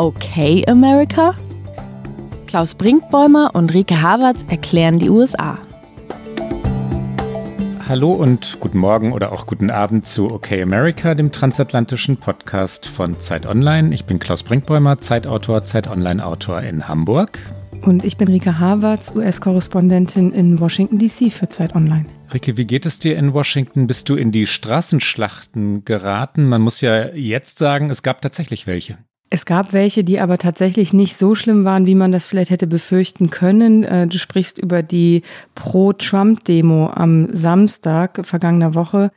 Okay America? Klaus Brinkbäumer und Rike Havertz erklären die USA. Hallo und guten Morgen oder auch guten Abend zu Okay America, dem transatlantischen Podcast von Zeit Online. Ich bin Klaus Brinkbäumer, Zeitautor, Zeit Online-Autor in Hamburg. Und ich bin Rike Havertz, US-Korrespondentin in Washington DC für Zeit Online. Rike, wie geht es dir in Washington? Bist du in die Straßenschlachten geraten? Man muss ja jetzt sagen, es gab tatsächlich welche. Es gab welche, die aber tatsächlich nicht so schlimm waren, wie man das vielleicht hätte befürchten können. Äh, du sprichst über die Pro-Trump-Demo am Samstag vergangener Woche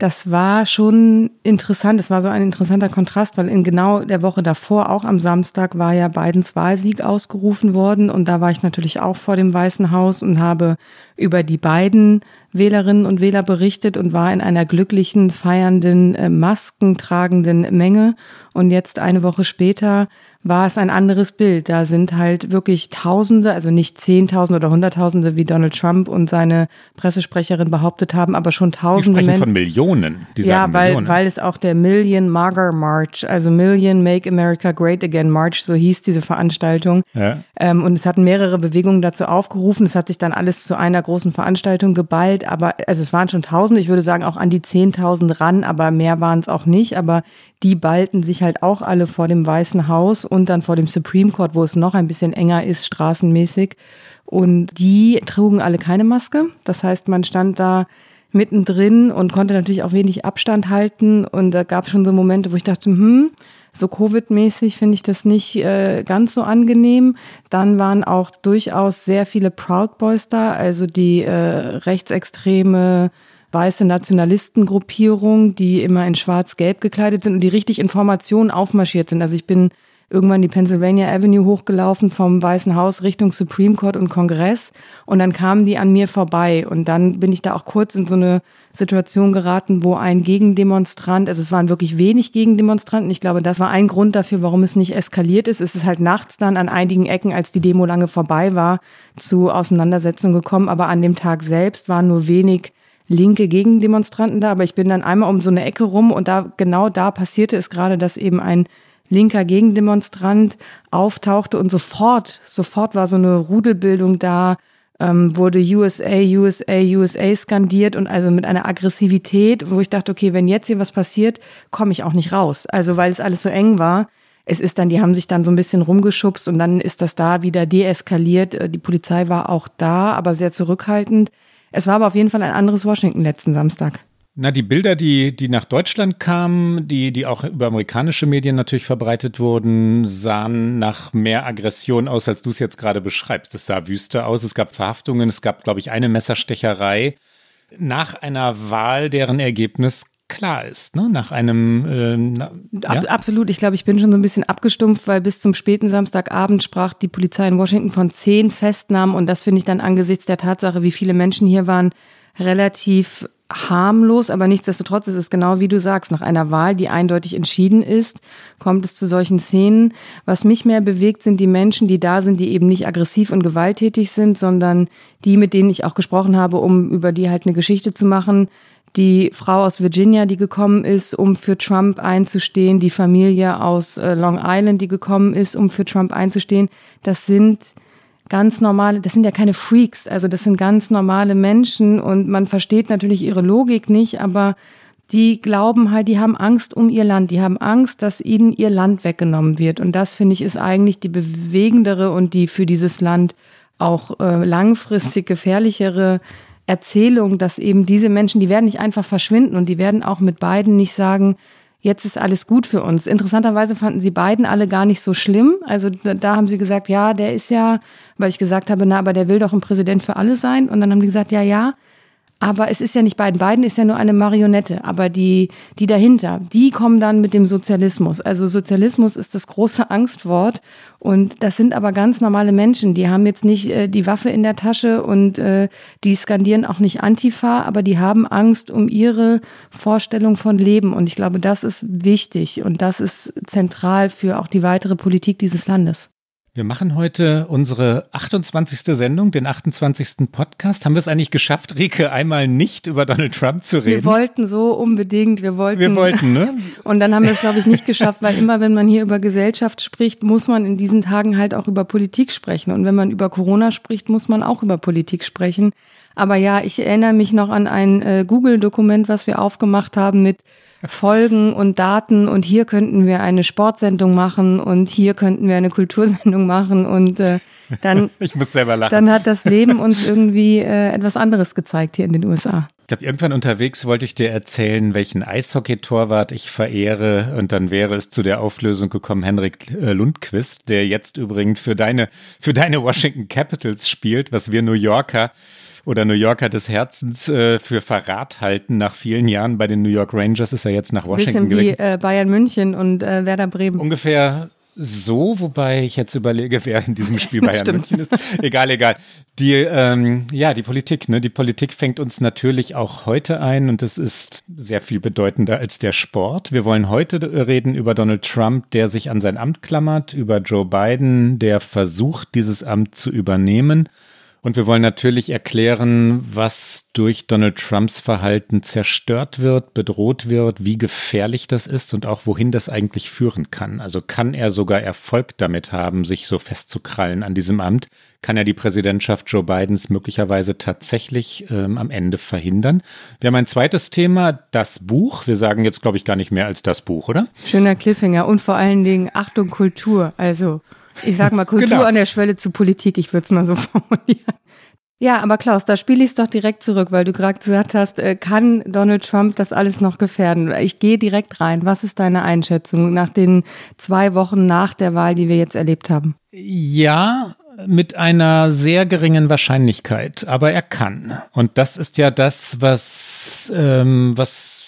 das war schon interessant. Es war so ein interessanter Kontrast, weil in genau der Woche davor, auch am Samstag, war ja Bidens Wahlsieg ausgerufen worden. Und da war ich natürlich auch vor dem Weißen Haus und habe über die beiden Wählerinnen und Wähler berichtet und war in einer glücklichen, feiernden, äh, maskentragenden Menge. Und jetzt eine Woche später war es ein anderes Bild. Da sind halt wirklich Tausende, also nicht Zehntausende oder Hunderttausende, wie Donald Trump und seine Pressesprecherin behauptet haben, aber schon Tausende Menschen. von Millionen. Die ja, weil, Millionen. weil es auch der Million Mager March, also Million Make America Great Again March, so hieß diese Veranstaltung. Ja. Ähm, und es hatten mehrere Bewegungen dazu aufgerufen. Es hat sich dann alles zu einer großen Veranstaltung geballt, aber also es waren schon Tausende, ich würde sagen auch an die Zehntausend ran, aber mehr waren es auch nicht. Aber die ballten sich halt auch alle vor dem Weißen Haus und dann vor dem Supreme Court, wo es noch ein bisschen enger ist, straßenmäßig. Und die trugen alle keine Maske. Das heißt, man stand da mittendrin und konnte natürlich auch wenig Abstand halten. Und da gab es schon so Momente, wo ich dachte, hm, so Covid-mäßig finde ich das nicht äh, ganz so angenehm. Dann waren auch durchaus sehr viele Proud Boys da, also die äh, rechtsextreme weiße Nationalistengruppierung, die immer in schwarz-gelb gekleidet sind und die richtig Informationen aufmarschiert sind. Also ich bin irgendwann die Pennsylvania Avenue hochgelaufen vom Weißen Haus Richtung Supreme Court und Kongress und dann kamen die an mir vorbei und dann bin ich da auch kurz in so eine Situation geraten, wo ein Gegendemonstrant, also es waren wirklich wenig Gegendemonstranten, ich glaube, das war ein Grund dafür, warum es nicht eskaliert ist. Es ist halt nachts dann an einigen Ecken, als die Demo lange vorbei war, zu Auseinandersetzungen gekommen, aber an dem Tag selbst waren nur wenig linke Gegendemonstranten da, aber ich bin dann einmal um so eine Ecke rum und da genau da passierte es gerade, dass eben ein linker Gegendemonstrant auftauchte und sofort, sofort war so eine Rudelbildung da, ähm, wurde USA, USA, USA skandiert und also mit einer Aggressivität, wo ich dachte, okay, wenn jetzt hier was passiert, komme ich auch nicht raus. Also weil es alles so eng war. Es ist dann, die haben sich dann so ein bisschen rumgeschubst und dann ist das da wieder deeskaliert. Äh, die Polizei war auch da, aber sehr zurückhaltend. Es war aber auf jeden Fall ein anderes Washington letzten Samstag. Na, die Bilder, die, die nach Deutschland kamen, die, die auch über amerikanische Medien natürlich verbreitet wurden, sahen nach mehr Aggression aus, als du es jetzt gerade beschreibst. Es sah wüster aus, es gab Verhaftungen, es gab, glaube ich, eine Messerstecherei. Nach einer Wahl, deren Ergebnis klar ist, ne? Nach einem äh, na, ja? Absolut, ich glaube, ich bin schon so ein bisschen abgestumpft, weil bis zum späten Samstagabend sprach die Polizei in Washington von zehn Festnahmen und das finde ich dann angesichts der Tatsache, wie viele Menschen hier waren, relativ harmlos, aber nichtsdestotrotz ist es genau wie du sagst, nach einer Wahl, die eindeutig entschieden ist, kommt es zu solchen Szenen. Was mich mehr bewegt, sind die Menschen, die da sind, die eben nicht aggressiv und gewalttätig sind, sondern die, mit denen ich auch gesprochen habe, um über die halt eine Geschichte zu machen, die Frau aus Virginia, die gekommen ist, um für Trump einzustehen, die Familie aus äh, Long Island, die gekommen ist, um für Trump einzustehen, das sind ganz normale, das sind ja keine Freaks, also das sind ganz normale Menschen und man versteht natürlich ihre Logik nicht, aber die glauben halt, die haben Angst um ihr Land, die haben Angst, dass ihnen ihr Land weggenommen wird. Und das finde ich ist eigentlich die bewegendere und die für dieses Land auch äh, langfristig gefährlichere Erzählung, dass eben diese Menschen, die werden nicht einfach verschwinden und die werden auch mit beiden nicht sagen, jetzt ist alles gut für uns. Interessanterweise fanden sie beiden alle gar nicht so schlimm. Also da, haben sie gesagt, ja, der ist ja, weil ich gesagt habe, na, aber der will doch ein Präsident für alle sein. Und dann haben die gesagt, ja, ja, aber es ist ja nicht Biden. Biden ist ja nur eine Marionette. Aber die, die dahinter, die kommen dann mit dem Sozialismus. Also Sozialismus ist das große Angstwort. Und das sind aber ganz normale Menschen. Die haben jetzt nicht äh, die Waffe in der Tasche und äh, die skandieren auch nicht Antifa, aber die haben Angst um ihre Vorstellung von Leben. Und ich glaube, das ist wichtig und das ist zentral für auch die weitere Politik dieses Landes. Wir machen heute unsere 28. Sendung, den 28. Podcast. Haben wir es eigentlich geschafft, Rike, einmal nicht über Donald Trump zu reden? Wir wollten so unbedingt, wir wollten. Wir wollten, ne? Und dann haben wir es, glaube ich, nicht geschafft, weil immer, wenn man hier über Gesellschaft spricht, muss man in diesen Tagen halt auch über Politik sprechen. Und wenn man über Corona spricht, muss man auch über Politik sprechen. Aber ja, ich erinnere mich noch an ein äh, Google-Dokument, was wir aufgemacht haben mit Folgen und Daten und hier könnten wir eine Sportsendung machen und hier könnten wir eine Kultursendung machen und äh, dann, ich muss selber lachen. dann hat das Leben uns irgendwie äh, etwas anderes gezeigt hier in den USA. Ich glaube, irgendwann unterwegs wollte ich dir erzählen, welchen Eishockey-Torwart ich verehre. Und dann wäre es zu der Auflösung gekommen, Henrik äh, Lundqvist, der jetzt übrigens für deine, für deine Washington Capitals spielt, was wir New Yorker oder New Yorker des Herzens äh, für Verrat halten. Nach vielen Jahren bei den New York Rangers ist er jetzt nach Washington Bisschen wie äh, Bayern München und äh, Werder Bremen. Ungefähr so, wobei ich jetzt überlege, wer in diesem Spiel Bayern München ist. Egal, egal. Die, ähm, ja, die Politik, ne? Die Politik fängt uns natürlich auch heute ein und es ist sehr viel bedeutender als der Sport. Wir wollen heute reden über Donald Trump, der sich an sein Amt klammert, über Joe Biden, der versucht, dieses Amt zu übernehmen und wir wollen natürlich erklären, was durch Donald Trumps Verhalten zerstört wird, bedroht wird, wie gefährlich das ist und auch wohin das eigentlich führen kann. Also kann er sogar Erfolg damit haben, sich so festzukrallen an diesem Amt? Kann er die Präsidentschaft Joe Bidens möglicherweise tatsächlich ähm, am Ende verhindern? Wir haben ein zweites Thema, das Buch. Wir sagen jetzt, glaube ich, gar nicht mehr als das Buch, oder? Schöner Cliffhanger und vor allen Dingen Achtung Kultur. Also ich sag mal, Kultur genau. an der Schwelle zu Politik, ich würde es mal so formulieren. Ja, aber Klaus, da spiele ich es doch direkt zurück, weil du gerade gesagt hast, äh, kann Donald Trump das alles noch gefährden? Ich gehe direkt rein. Was ist deine Einschätzung nach den zwei Wochen nach der Wahl, die wir jetzt erlebt haben? Ja, mit einer sehr geringen Wahrscheinlichkeit, aber er kann. Und das ist ja das, was, ähm, was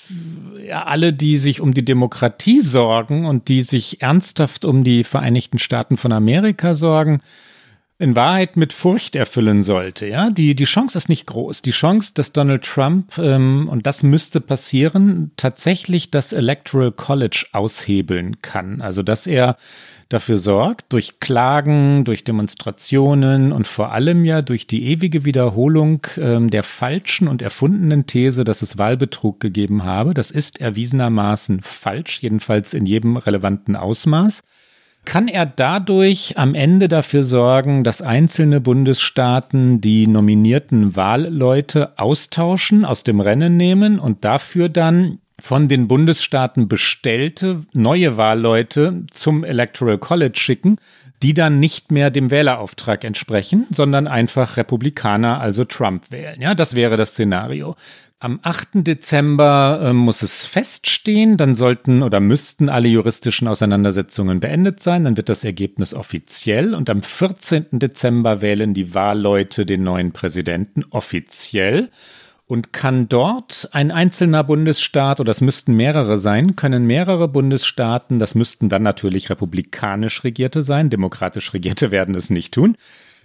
ja, alle, die sich um die Demokratie sorgen und die sich ernsthaft um die Vereinigten Staaten von Amerika sorgen, in Wahrheit mit Furcht erfüllen sollte. Ja, die, die Chance ist nicht groß. Die Chance, dass Donald Trump, ähm, und das müsste passieren, tatsächlich das Electoral College aushebeln kann. Also, dass er dafür sorgt, durch Klagen, durch Demonstrationen und vor allem ja durch die ewige Wiederholung ähm, der falschen und erfundenen These, dass es Wahlbetrug gegeben habe. Das ist erwiesenermaßen falsch, jedenfalls in jedem relevanten Ausmaß. Kann er dadurch am Ende dafür sorgen, dass einzelne Bundesstaaten die nominierten Wahlleute austauschen, aus dem Rennen nehmen und dafür dann von den Bundesstaaten bestellte neue Wahlleute zum Electoral College schicken, die dann nicht mehr dem Wählerauftrag entsprechen, sondern einfach Republikaner, also Trump wählen. Ja, das wäre das Szenario. Am 8. Dezember äh, muss es feststehen, dann sollten oder müssten alle juristischen Auseinandersetzungen beendet sein, dann wird das Ergebnis offiziell und am 14. Dezember wählen die Wahlleute den neuen Präsidenten offiziell und kann dort ein einzelner Bundesstaat, oder es müssten mehrere sein, können mehrere Bundesstaaten, das müssten dann natürlich republikanisch regierte sein, demokratisch regierte werden es nicht tun,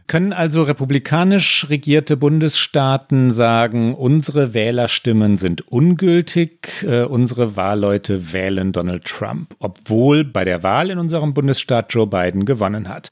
können also republikanisch regierte Bundesstaaten sagen, unsere Wählerstimmen sind ungültig, äh, unsere Wahlleute wählen Donald Trump, obwohl bei der Wahl in unserem Bundesstaat Joe Biden gewonnen hat.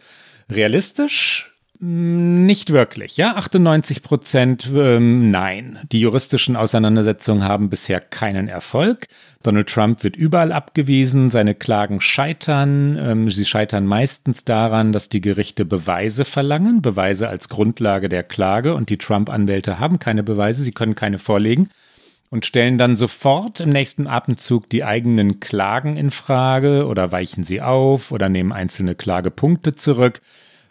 Realistisch nicht wirklich, ja. 98 Prozent ähm, nein. Die juristischen Auseinandersetzungen haben bisher keinen Erfolg. Donald Trump wird überall abgewiesen, seine Klagen scheitern. Ähm, sie scheitern meistens daran, dass die Gerichte Beweise verlangen, Beweise als Grundlage der Klage und die Trump-Anwälte haben keine Beweise, sie können keine vorlegen und stellen dann sofort im nächsten Atemzug die eigenen Klagen in Frage oder weichen sie auf oder nehmen einzelne Klagepunkte zurück.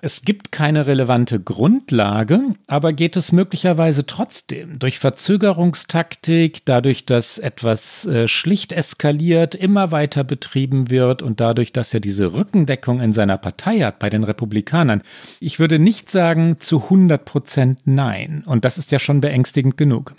Es gibt keine relevante Grundlage, aber geht es möglicherweise trotzdem durch Verzögerungstaktik, dadurch, dass etwas äh, schlicht eskaliert, immer weiter betrieben wird und dadurch, dass er diese Rückendeckung in seiner Partei hat bei den Republikanern. Ich würde nicht sagen zu 100 Prozent nein. Und das ist ja schon beängstigend genug.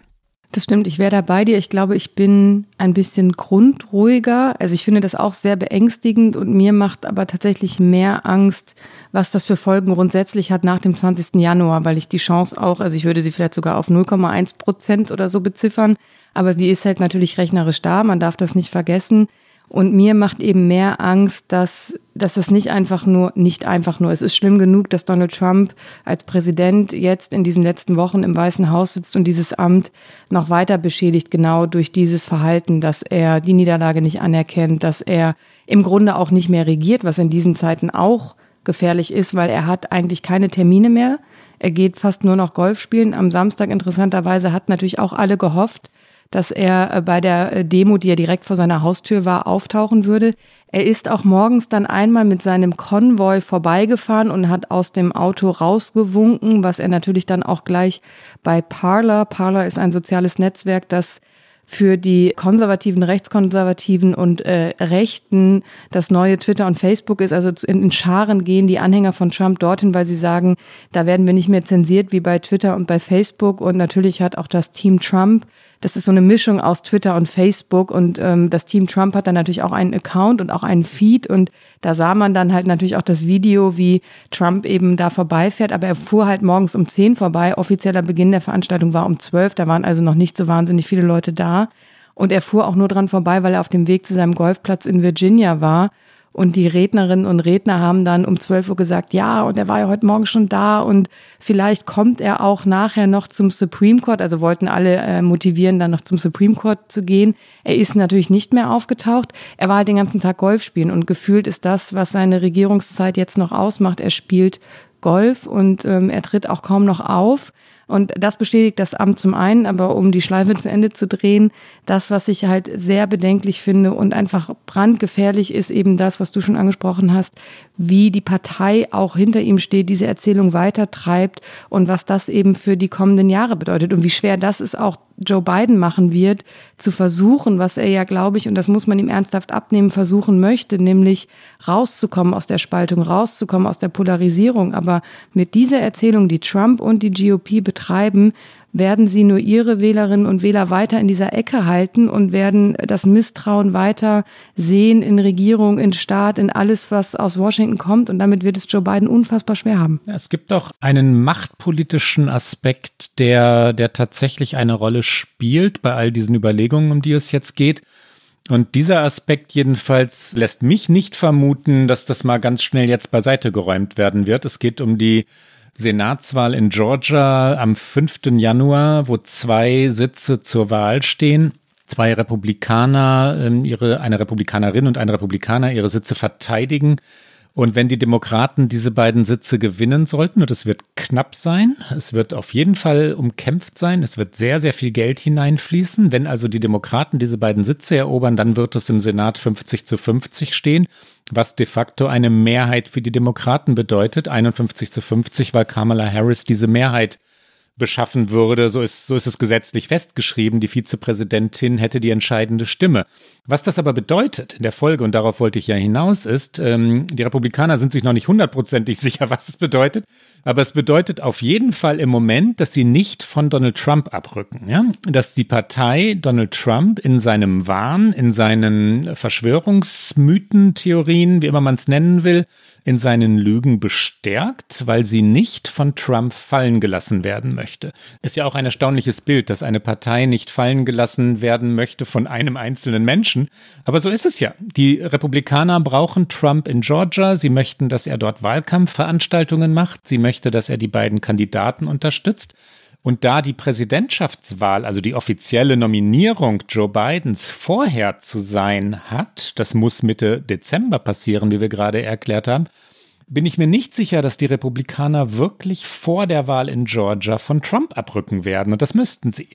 Das stimmt, ich wäre da bei dir. Ich glaube, ich bin ein bisschen grundruhiger. Also ich finde das auch sehr beängstigend und mir macht aber tatsächlich mehr Angst, was das für Folgen grundsätzlich hat nach dem 20. Januar, weil ich die Chance auch, also ich würde sie vielleicht sogar auf 0,1 Prozent oder so beziffern, aber sie ist halt natürlich rechnerisch da, man darf das nicht vergessen. Und mir macht eben mehr Angst, dass, dass es nicht einfach nur, nicht einfach nur, es ist schlimm genug, dass Donald Trump als Präsident jetzt in diesen letzten Wochen im Weißen Haus sitzt und dieses Amt noch weiter beschädigt, genau durch dieses Verhalten, dass er die Niederlage nicht anerkennt, dass er im Grunde auch nicht mehr regiert, was in diesen Zeiten auch gefährlich ist, weil er hat eigentlich keine Termine mehr. Er geht fast nur noch Golf spielen. Am Samstag interessanterweise hat natürlich auch alle gehofft, dass er äh, bei der äh, Demo, die ja direkt vor seiner Haustür war, auftauchen würde. Er ist auch morgens dann einmal mit seinem Konvoi vorbeigefahren und hat aus dem Auto rausgewunken, was er natürlich dann auch gleich bei Parler, Parler ist ein soziales Netzwerk, das für die konservativen, rechtskonservativen und äh, Rechten das neue Twitter und Facebook ist. Also in, in Scharen gehen die Anhänger von Trump dorthin, weil sie sagen, da werden wir nicht mehr zensiert wie bei Twitter und bei Facebook. Und natürlich hat auch das Team Trump das ist so eine Mischung aus Twitter und Facebook und ähm, das Team Trump hat dann natürlich auch einen Account und auch einen Feed und da sah man dann halt natürlich auch das Video, wie Trump eben da vorbeifährt, aber er fuhr halt morgens um 10 vorbei. Offizieller Beginn der Veranstaltung war um 12, da waren also noch nicht so wahnsinnig viele Leute da. Und er fuhr auch nur dran vorbei, weil er auf dem Weg zu seinem Golfplatz in Virginia war. Und die Rednerinnen und Redner haben dann um 12 Uhr gesagt, ja, und er war ja heute Morgen schon da und vielleicht kommt er auch nachher noch zum Supreme Court. Also wollten alle äh, motivieren, dann noch zum Supreme Court zu gehen. Er ist natürlich nicht mehr aufgetaucht. Er war halt den ganzen Tag Golf spielen und gefühlt ist das, was seine Regierungszeit jetzt noch ausmacht. Er spielt Golf und ähm, er tritt auch kaum noch auf. Und das bestätigt das Amt zum einen, aber um die Schleife zu Ende zu drehen, das, was ich halt sehr bedenklich finde und einfach brandgefährlich ist, eben das, was du schon angesprochen hast, wie die Partei auch hinter ihm steht, diese Erzählung weitertreibt und was das eben für die kommenden Jahre bedeutet und wie schwer das ist auch Joe Biden machen wird, zu versuchen, was er ja, glaube ich, und das muss man ihm ernsthaft abnehmen, versuchen möchte, nämlich rauszukommen aus der Spaltung, rauszukommen aus der Polarisierung. Aber mit dieser Erzählung, die Trump und die GOP betreiben, werden sie nur ihre Wählerinnen und Wähler weiter in dieser Ecke halten und werden das Misstrauen weiter sehen in Regierung, in Staat, in alles, was aus Washington kommt. Und damit wird es Joe Biden unfassbar schwer haben. Es gibt auch einen machtpolitischen Aspekt, der, der tatsächlich eine Rolle spielt bei all diesen Überlegungen, um die es jetzt geht. Und dieser Aspekt jedenfalls lässt mich nicht vermuten, dass das mal ganz schnell jetzt beiseite geräumt werden wird. Es geht um die Senatswahl in Georgia am 5. Januar, wo zwei Sitze zur Wahl stehen. Zwei Republikaner, ähm, ihre, eine Republikanerin und ein Republikaner ihre Sitze verteidigen. Und wenn die Demokraten diese beiden Sitze gewinnen sollten, und es wird knapp sein, es wird auf jeden Fall umkämpft sein, es wird sehr, sehr viel Geld hineinfließen. Wenn also die Demokraten diese beiden Sitze erobern, dann wird es im Senat 50 zu 50 stehen, was de facto eine Mehrheit für die Demokraten bedeutet. 51 zu 50, weil Kamala Harris diese Mehrheit beschaffen würde. So ist, so ist es gesetzlich festgeschrieben. Die Vizepräsidentin hätte die entscheidende Stimme. Was das aber bedeutet in der Folge, und darauf wollte ich ja hinaus, ist, ähm, die Republikaner sind sich noch nicht hundertprozentig sicher, was es bedeutet. Aber es bedeutet auf jeden Fall im Moment, dass sie nicht von Donald Trump abrücken. Ja? Dass die Partei Donald Trump in seinem Wahn, in seinen Verschwörungsmythen, Theorien, wie immer man es nennen will, in seinen Lügen bestärkt, weil sie nicht von Trump fallen gelassen werden möchte. Ist ja auch ein erstaunliches Bild, dass eine Partei nicht fallen gelassen werden möchte von einem einzelnen Menschen. Aber so ist es ja. Die Republikaner brauchen Trump in Georgia. Sie möchten, dass er dort Wahlkampfveranstaltungen macht. Sie möchte, dass er die beiden Kandidaten unterstützt. Und da die Präsidentschaftswahl, also die offizielle Nominierung Joe Bidens vorher zu sein hat, das muss Mitte Dezember passieren, wie wir gerade erklärt haben, bin ich mir nicht sicher, dass die Republikaner wirklich vor der Wahl in Georgia von Trump abrücken werden. Und das müssten sie.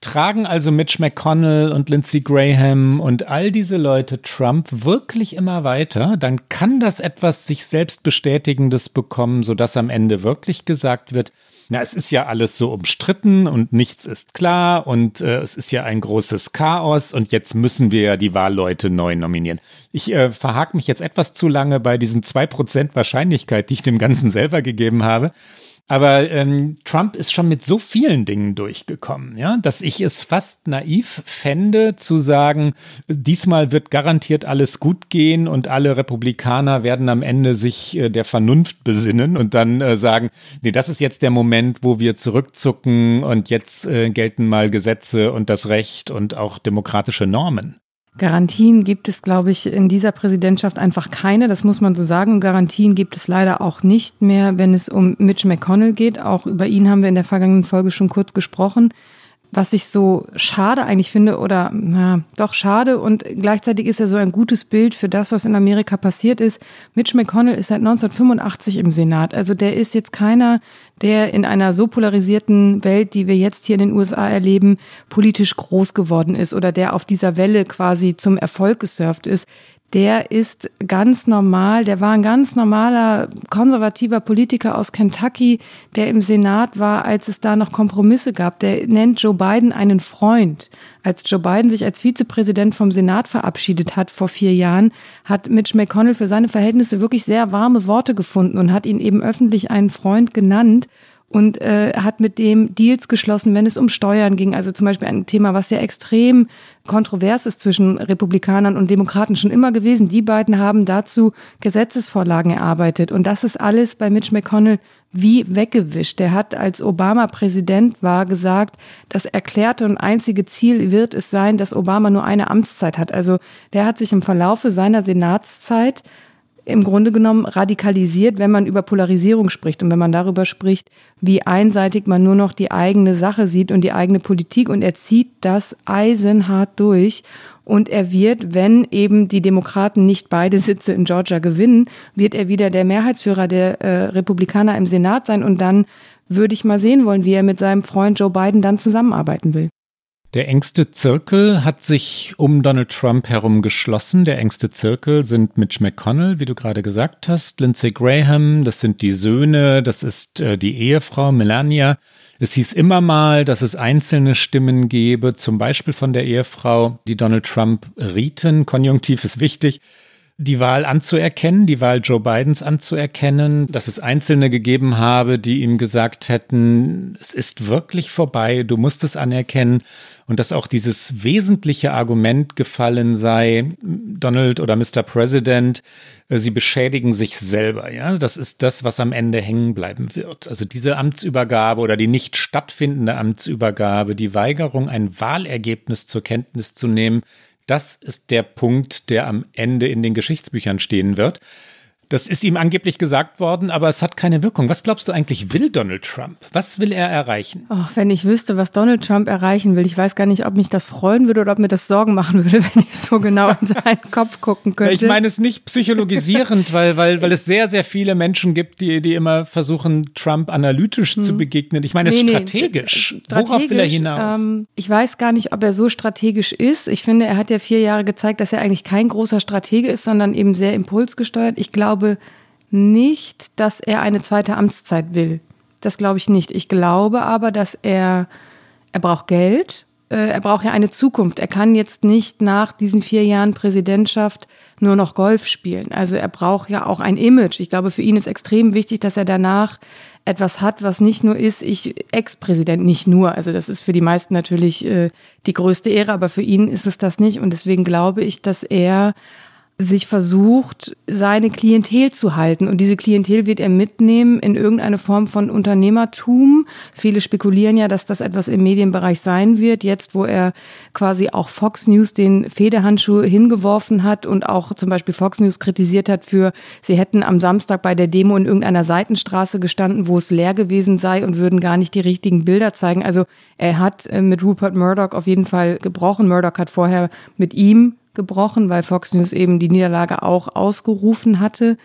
Tragen also Mitch McConnell und Lindsey Graham und all diese Leute Trump wirklich immer weiter, dann kann das etwas sich selbst bestätigendes bekommen, sodass am Ende wirklich gesagt wird, na, es ist ja alles so umstritten und nichts ist klar und äh, es ist ja ein großes Chaos und jetzt müssen wir ja die Wahlleute neu nominieren. Ich äh, verhake mich jetzt etwas zu lange bei diesen zwei Prozent Wahrscheinlichkeit, die ich dem Ganzen selber gegeben habe. Aber ähm, Trump ist schon mit so vielen Dingen durchgekommen, ja, dass ich es fast naiv fände zu sagen, diesmal wird garantiert alles gut gehen und alle Republikaner werden am Ende sich äh, der Vernunft besinnen und dann äh, sagen, nee, das ist jetzt der Moment, wo wir zurückzucken und jetzt äh, gelten mal Gesetze und das Recht und auch demokratische Normen. Garantien gibt es, glaube ich, in dieser Präsidentschaft einfach keine. Das muss man so sagen. Garantien gibt es leider auch nicht mehr, wenn es um Mitch McConnell geht. Auch über ihn haben wir in der vergangenen Folge schon kurz gesprochen was ich so schade eigentlich finde oder na, doch schade und gleichzeitig ist er so ein gutes Bild für das, was in Amerika passiert ist. Mitch McConnell ist seit 1985 im Senat. Also der ist jetzt keiner, der in einer so polarisierten Welt, die wir jetzt hier in den USA erleben, politisch groß geworden ist oder der auf dieser Welle quasi zum Erfolg gesurft ist der ist ganz normal, der war ein ganz normaler konservativer Politiker aus Kentucky, der im Senat war, als es da noch Kompromisse gab. Der nennt Joe Biden einen Freund. Als Joe Biden sich als Vizepräsident vom Senat verabschiedet hat vor vier Jahren, hat Mitch McConnell für seine Verhältnisse wirklich sehr warme Worte gefunden und hat ihn eben öffentlich einen Freund genannt und äh, hat mit dem Deals geschlossen, wenn es um Steuern ging. Also zum Beispiel ein Thema, was ja extrem kontrovers ist zwischen Republikanern und Demokraten schon immer gewesen. Die beiden haben dazu Gesetzesvorlagen erarbeitet. Und das ist alles bei Mitch McConnell wie weggewischt. Der hat, als Obama Präsident war, gesagt, das erklärte und einzige Ziel wird es sein, dass Obama nur eine Amtszeit hat. Also der hat sich im Verlaufe seiner Senatszeit im Grunde genommen radikalisiert, wenn man über Polarisierung spricht und wenn man darüber spricht, wie einseitig man nur noch die eigene Sache sieht und die eigene Politik. Und er zieht das eisenhart durch. Und er wird, wenn eben die Demokraten nicht beide Sitze in Georgia gewinnen, wird er wieder der Mehrheitsführer der äh, Republikaner im Senat sein. Und dann würde ich mal sehen wollen, wie er mit seinem Freund Joe Biden dann zusammenarbeiten will. Der engste Zirkel hat sich um Donald Trump herum geschlossen. Der engste Zirkel sind Mitch McConnell, wie du gerade gesagt hast, Lindsey Graham, das sind die Söhne, das ist äh, die Ehefrau Melania. Es hieß immer mal, dass es einzelne Stimmen gebe, zum Beispiel von der Ehefrau, die Donald Trump rieten. Konjunktiv ist wichtig die Wahl anzuerkennen, die Wahl Joe Bidens anzuerkennen, dass es Einzelne gegeben habe, die ihm gesagt hätten, es ist wirklich vorbei, du musst es anerkennen und dass auch dieses wesentliche Argument gefallen sei, Donald oder Mr. President, äh, sie beschädigen sich selber, ja, das ist das, was am Ende hängen bleiben wird. Also diese Amtsübergabe oder die nicht stattfindende Amtsübergabe, die Weigerung, ein Wahlergebnis zur Kenntnis zu nehmen, das ist der Punkt, der am Ende in den Geschichtsbüchern stehen wird. Das ist ihm angeblich gesagt worden, aber es hat keine Wirkung. Was glaubst du eigentlich, will Donald Trump? Was will er erreichen? Ach, wenn ich wüsste, was Donald Trump erreichen will, ich weiß gar nicht, ob mich das freuen würde oder ob mir das Sorgen machen würde, wenn ich so genau in seinen Kopf gucken könnte. Ich meine es nicht psychologisierend, weil, weil, weil es sehr, sehr viele Menschen gibt, die, die immer versuchen, Trump analytisch hm. zu begegnen. Ich meine es nee, strategisch. Nee, strategisch. Worauf will er hinaus? Ähm, ich weiß gar nicht, ob er so strategisch ist. Ich finde, er hat ja vier Jahre gezeigt, dass er eigentlich kein großer Stratege ist, sondern eben sehr impulsgesteuert. Ich glaube, glaube nicht, dass er eine zweite Amtszeit will. Das glaube ich nicht. Ich glaube aber, dass er, er braucht Geld, äh, er braucht ja eine Zukunft. Er kann jetzt nicht nach diesen vier Jahren Präsidentschaft nur noch Golf spielen. Also er braucht ja auch ein Image. Ich glaube, für ihn ist extrem wichtig, dass er danach etwas hat, was nicht nur ist, ich Ex-Präsident, nicht nur. Also das ist für die meisten natürlich äh, die größte Ehre, aber für ihn ist es das nicht. Und deswegen glaube ich, dass er sich versucht, seine Klientel zu halten. Und diese Klientel wird er mitnehmen in irgendeine Form von Unternehmertum. Viele spekulieren ja, dass das etwas im Medienbereich sein wird. Jetzt, wo er quasi auch Fox News den Federhandschuh hingeworfen hat und auch zum Beispiel Fox News kritisiert hat für, sie hätten am Samstag bei der Demo in irgendeiner Seitenstraße gestanden, wo es leer gewesen sei und würden gar nicht die richtigen Bilder zeigen. Also er hat äh, mit Rupert Murdoch auf jeden Fall gebrochen. Murdoch hat vorher mit ihm gebrochen, weil Fox News eben die Niederlage auch ausgerufen hatte.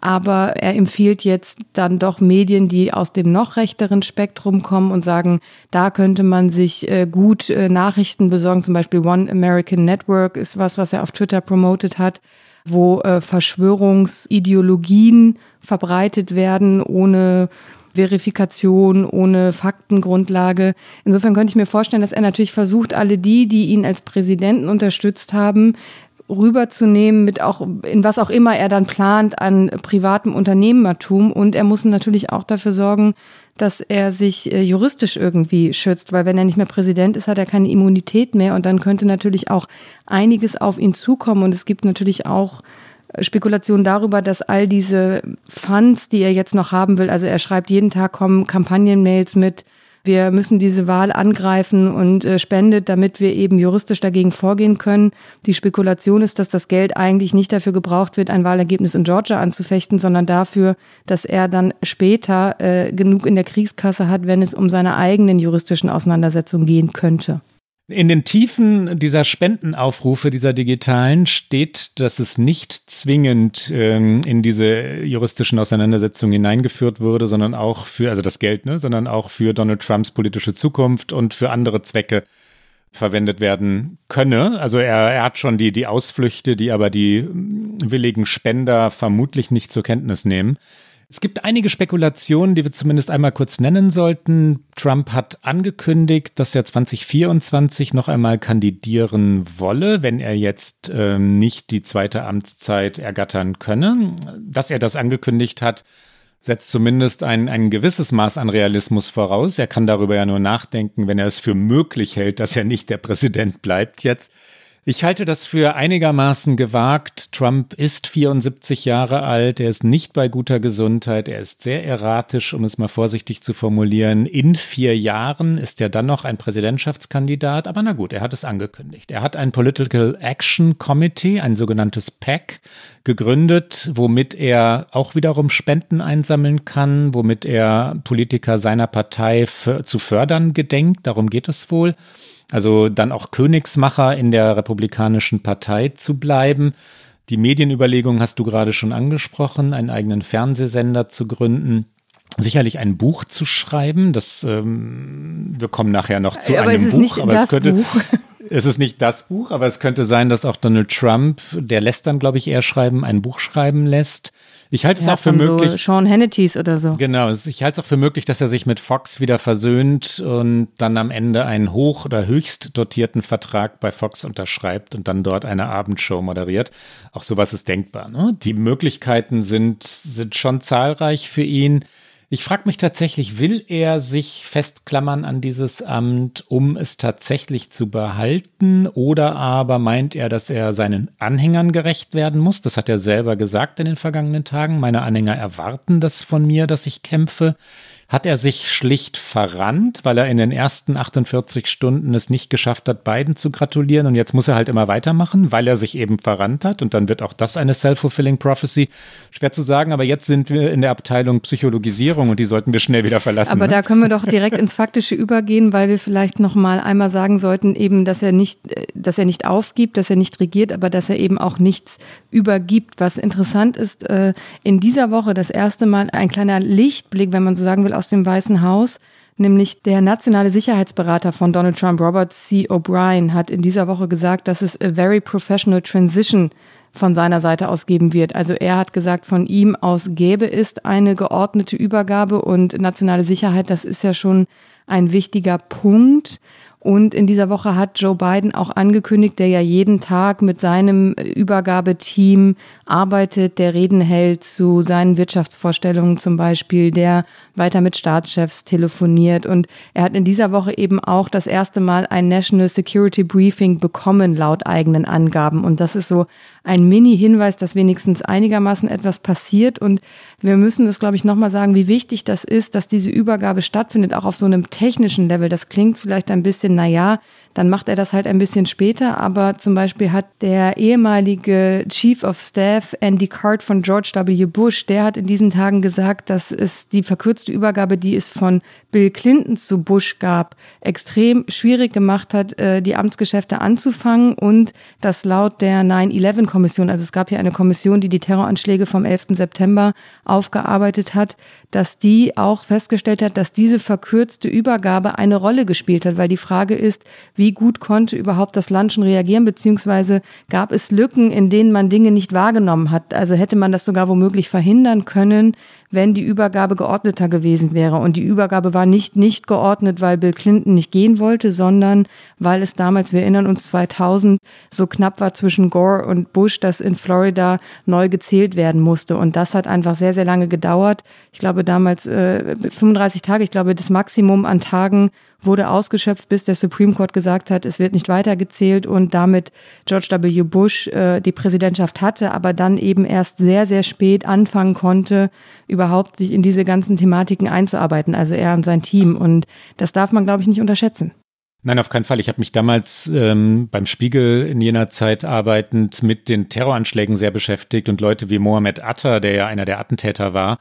Aber er empfiehlt jetzt dann doch Medien, die aus dem noch rechteren Spektrum kommen und sagen, da könnte man sich äh, gut äh, Nachrichten besorgen. Zum Beispiel One American Network ist was, was er auf Twitter promotet hat, wo äh, Verschwörungsideologien verbreitet werden, ohne Verifikation, ohne Faktengrundlage. Insofern könnte ich mir vorstellen, dass er natürlich versucht, alle die, die ihn als Präsidenten unterstützt haben, rüberzunehmen mit auch, in was auch immer er dann plant an privatem Unternehmertum. Und er muss natürlich auch dafür sorgen, dass er sich äh, juristisch irgendwie schützt, weil wenn er nicht mehr Präsident ist, hat er keine Immunität mehr und dann könnte natürlich auch einiges auf ihn zukommen. Und es gibt natürlich auch Spekulationen darüber, dass all diese Funds, die er jetzt noch haben will, also er schreibt jeden Tag kommen Kampagnenmails mit wir müssen diese Wahl angreifen und äh, spendet, damit wir eben juristisch dagegen vorgehen können. Die Spekulation ist, dass das Geld eigentlich nicht dafür gebraucht wird, ein Wahlergebnis in Georgia anzufechten, sondern dafür, dass er dann später äh, genug in der Kriegskasse hat, wenn es um seine eigenen juristischen Auseinandersetzungen gehen könnte. In den Tiefen dieser Spendenaufrufe, dieser digitalen, steht, dass es nicht zwingend ähm, in diese juristischen Auseinandersetzungen hineingeführt wurde, sondern auch für, also das Geld, ne, sondern auch für Donald Trumps politische Zukunft und für andere Zwecke verwendet werden könne. Also er, er hat schon die, die Ausflüchte, die aber die willigen Spender vermutlich nicht zur Kenntnis nehmen. Es gibt einige Spekulationen, die wir zumindest einmal kurz nennen sollten. Trump hat angekündigt, dass er 2024 noch einmal kandidieren wolle, wenn er jetzt ähm, nicht die zweite Amtszeit ergattern könne. Dass er das angekündigt hat, setzt zumindest ein, ein gewisses Maß an Realismus voraus. Er kann darüber ja nur nachdenken, wenn er es für möglich hält, dass er nicht der Präsident bleibt jetzt. Ich halte das für einigermaßen gewagt. Trump ist 74 Jahre alt, er ist nicht bei guter Gesundheit, er ist sehr erratisch, um es mal vorsichtig zu formulieren. In vier Jahren ist er dann noch ein Präsidentschaftskandidat, aber na gut, er hat es angekündigt. Er hat ein Political Action Committee, ein sogenanntes PAC, gegründet, womit er auch wiederum Spenden einsammeln kann, womit er Politiker seiner Partei zu fördern gedenkt. Darum geht es wohl also dann auch Königsmacher in der Republikanischen Partei zu bleiben. Die Medienüberlegung hast du gerade schon angesprochen, einen eigenen Fernsehsender zu gründen. Sicherlich ein Buch zu schreiben, das ähm, wir kommen nachher noch zu aber einem Buch, aber es könnte, Buch. Es ist nicht das Buch, aber es könnte sein, dass auch Donald Trump, der lässt dann, glaube ich, eher schreiben, ein Buch schreiben lässt. Ich halte es auch für möglich. So Sean Hannitys oder so. Genau, ich halte es auch für möglich, dass er sich mit Fox wieder versöhnt und dann am Ende einen hoch- oder höchst dotierten Vertrag bei Fox unterschreibt und dann dort eine Abendshow moderiert. Auch sowas ist denkbar. Ne? Die Möglichkeiten sind, sind schon zahlreich für ihn. Ich frage mich tatsächlich, will er sich festklammern an dieses Amt, um es tatsächlich zu behalten, oder aber meint er, dass er seinen Anhängern gerecht werden muss? Das hat er selber gesagt in den vergangenen Tagen. Meine Anhänger erwarten das von mir, dass ich kämpfe. Hat er sich schlicht verrannt, weil er in den ersten 48 Stunden es nicht geschafft hat, beiden zu gratulieren und jetzt muss er halt immer weitermachen, weil er sich eben verrannt hat und dann wird auch das eine self-fulfilling prophecy. Schwer zu sagen, aber jetzt sind wir in der Abteilung Psychologisierung und die sollten wir schnell wieder verlassen. Aber ne? da können wir doch direkt ins Faktische übergehen, weil wir vielleicht noch mal einmal sagen sollten, eben, dass er nicht, dass er nicht aufgibt, dass er nicht regiert, aber dass er eben auch nichts übergibt. Was interessant ist, äh, in dieser Woche das erste Mal ein kleiner Lichtblick, wenn man so sagen will, aus dem Weißen Haus, nämlich der nationale Sicherheitsberater von Donald Trump, Robert C. O'Brien, hat in dieser Woche gesagt, dass es a very professional transition von seiner Seite aus geben wird. Also er hat gesagt, von ihm aus gäbe es eine geordnete Übergabe und nationale Sicherheit, das ist ja schon ein wichtiger Punkt. Und in dieser Woche hat Joe Biden auch angekündigt, der ja jeden Tag mit seinem Übergabeteam arbeitet, der Reden hält zu seinen Wirtschaftsvorstellungen zum Beispiel, der weiter mit Staatschefs telefoniert. Und er hat in dieser Woche eben auch das erste Mal ein National Security Briefing bekommen, laut eigenen Angaben. Und das ist so ein Mini-Hinweis, dass wenigstens einigermaßen etwas passiert. Und wir müssen das, glaube ich, nochmal sagen, wie wichtig das ist, dass diese Übergabe stattfindet, auch auf so einem technischen Level. Das klingt vielleicht ein bisschen, na ja, dann macht er das halt ein bisschen später. Aber zum Beispiel hat der ehemalige Chief of Staff Andy Card von George W. Bush, der hat in diesen Tagen gesagt, dass es die verkürzte Übergabe, die es von Bill Clinton zu Bush gab, extrem schwierig gemacht hat, äh, die Amtsgeschäfte anzufangen und das laut der 9-11-Kommission, also es gab hier eine Kommission, die die Terroranschläge vom 11. September aufgearbeitet hat, dass die auch festgestellt hat, dass diese verkürzte Übergabe eine Rolle gespielt hat, weil die Frage ist, wie gut konnte überhaupt das Land schon reagieren, beziehungsweise gab es Lücken, in denen man Dinge nicht wahrgenommen hat. Also hätte man das sogar womöglich verhindern können, wenn die Übergabe geordneter gewesen wäre. Und die Übergabe war nicht nicht geordnet, weil Bill Clinton nicht gehen wollte, sondern weil es damals, wir erinnern uns 2000, so knapp war zwischen Gore und Bush, dass in Florida neu gezählt werden musste. Und das hat einfach sehr, sehr lange gedauert. Ich glaube damals äh, 35 Tage, ich glaube das Maximum an Tagen wurde ausgeschöpft, bis der Supreme Court gesagt hat, es wird nicht weitergezählt und damit George W. Bush äh, die Präsidentschaft hatte, aber dann eben erst sehr, sehr spät anfangen konnte, überhaupt sich in diese ganzen Thematiken einzuarbeiten, also er und sein Team. Und das darf man, glaube ich, nicht unterschätzen. Nein, auf keinen Fall. Ich habe mich damals ähm, beim Spiegel in jener Zeit arbeitend mit den Terroranschlägen sehr beschäftigt und Leute wie Mohammed Atta, der ja einer der Attentäter war,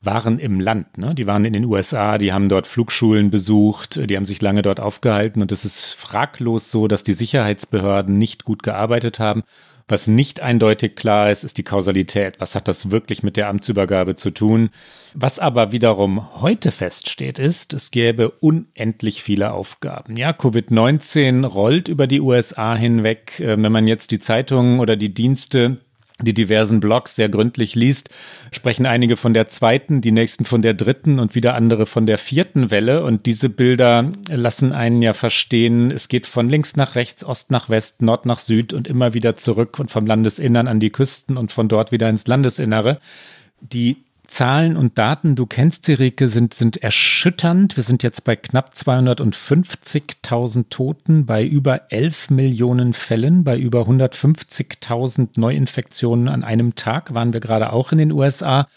waren im Land. Ne? Die waren in den USA, die haben dort Flugschulen besucht, die haben sich lange dort aufgehalten und es ist fraglos so, dass die Sicherheitsbehörden nicht gut gearbeitet haben was nicht eindeutig klar ist, ist die Kausalität. Was hat das wirklich mit der Amtsübergabe zu tun? Was aber wiederum heute feststeht, ist, es gäbe unendlich viele Aufgaben. Ja, Covid-19 rollt über die USA hinweg. Äh, wenn man jetzt die Zeitungen oder die Dienste die diversen Blogs sehr gründlich liest, sprechen einige von der zweiten, die nächsten von der dritten und wieder andere von der vierten Welle. Und diese Bilder lassen einen ja verstehen, es geht von links nach rechts, Ost nach West, Nord nach Süd und immer wieder zurück und vom Landesinnern an die Küsten und von dort wieder ins Landesinnere. Die Zahlen und Daten, du kennst sie, Rike, sind, sind erschütternd. Wir sind jetzt bei knapp 250.000 Toten, bei über 11 Millionen Fällen, bei über 150.000 Neuinfektionen an einem Tag waren wir gerade auch in den USA.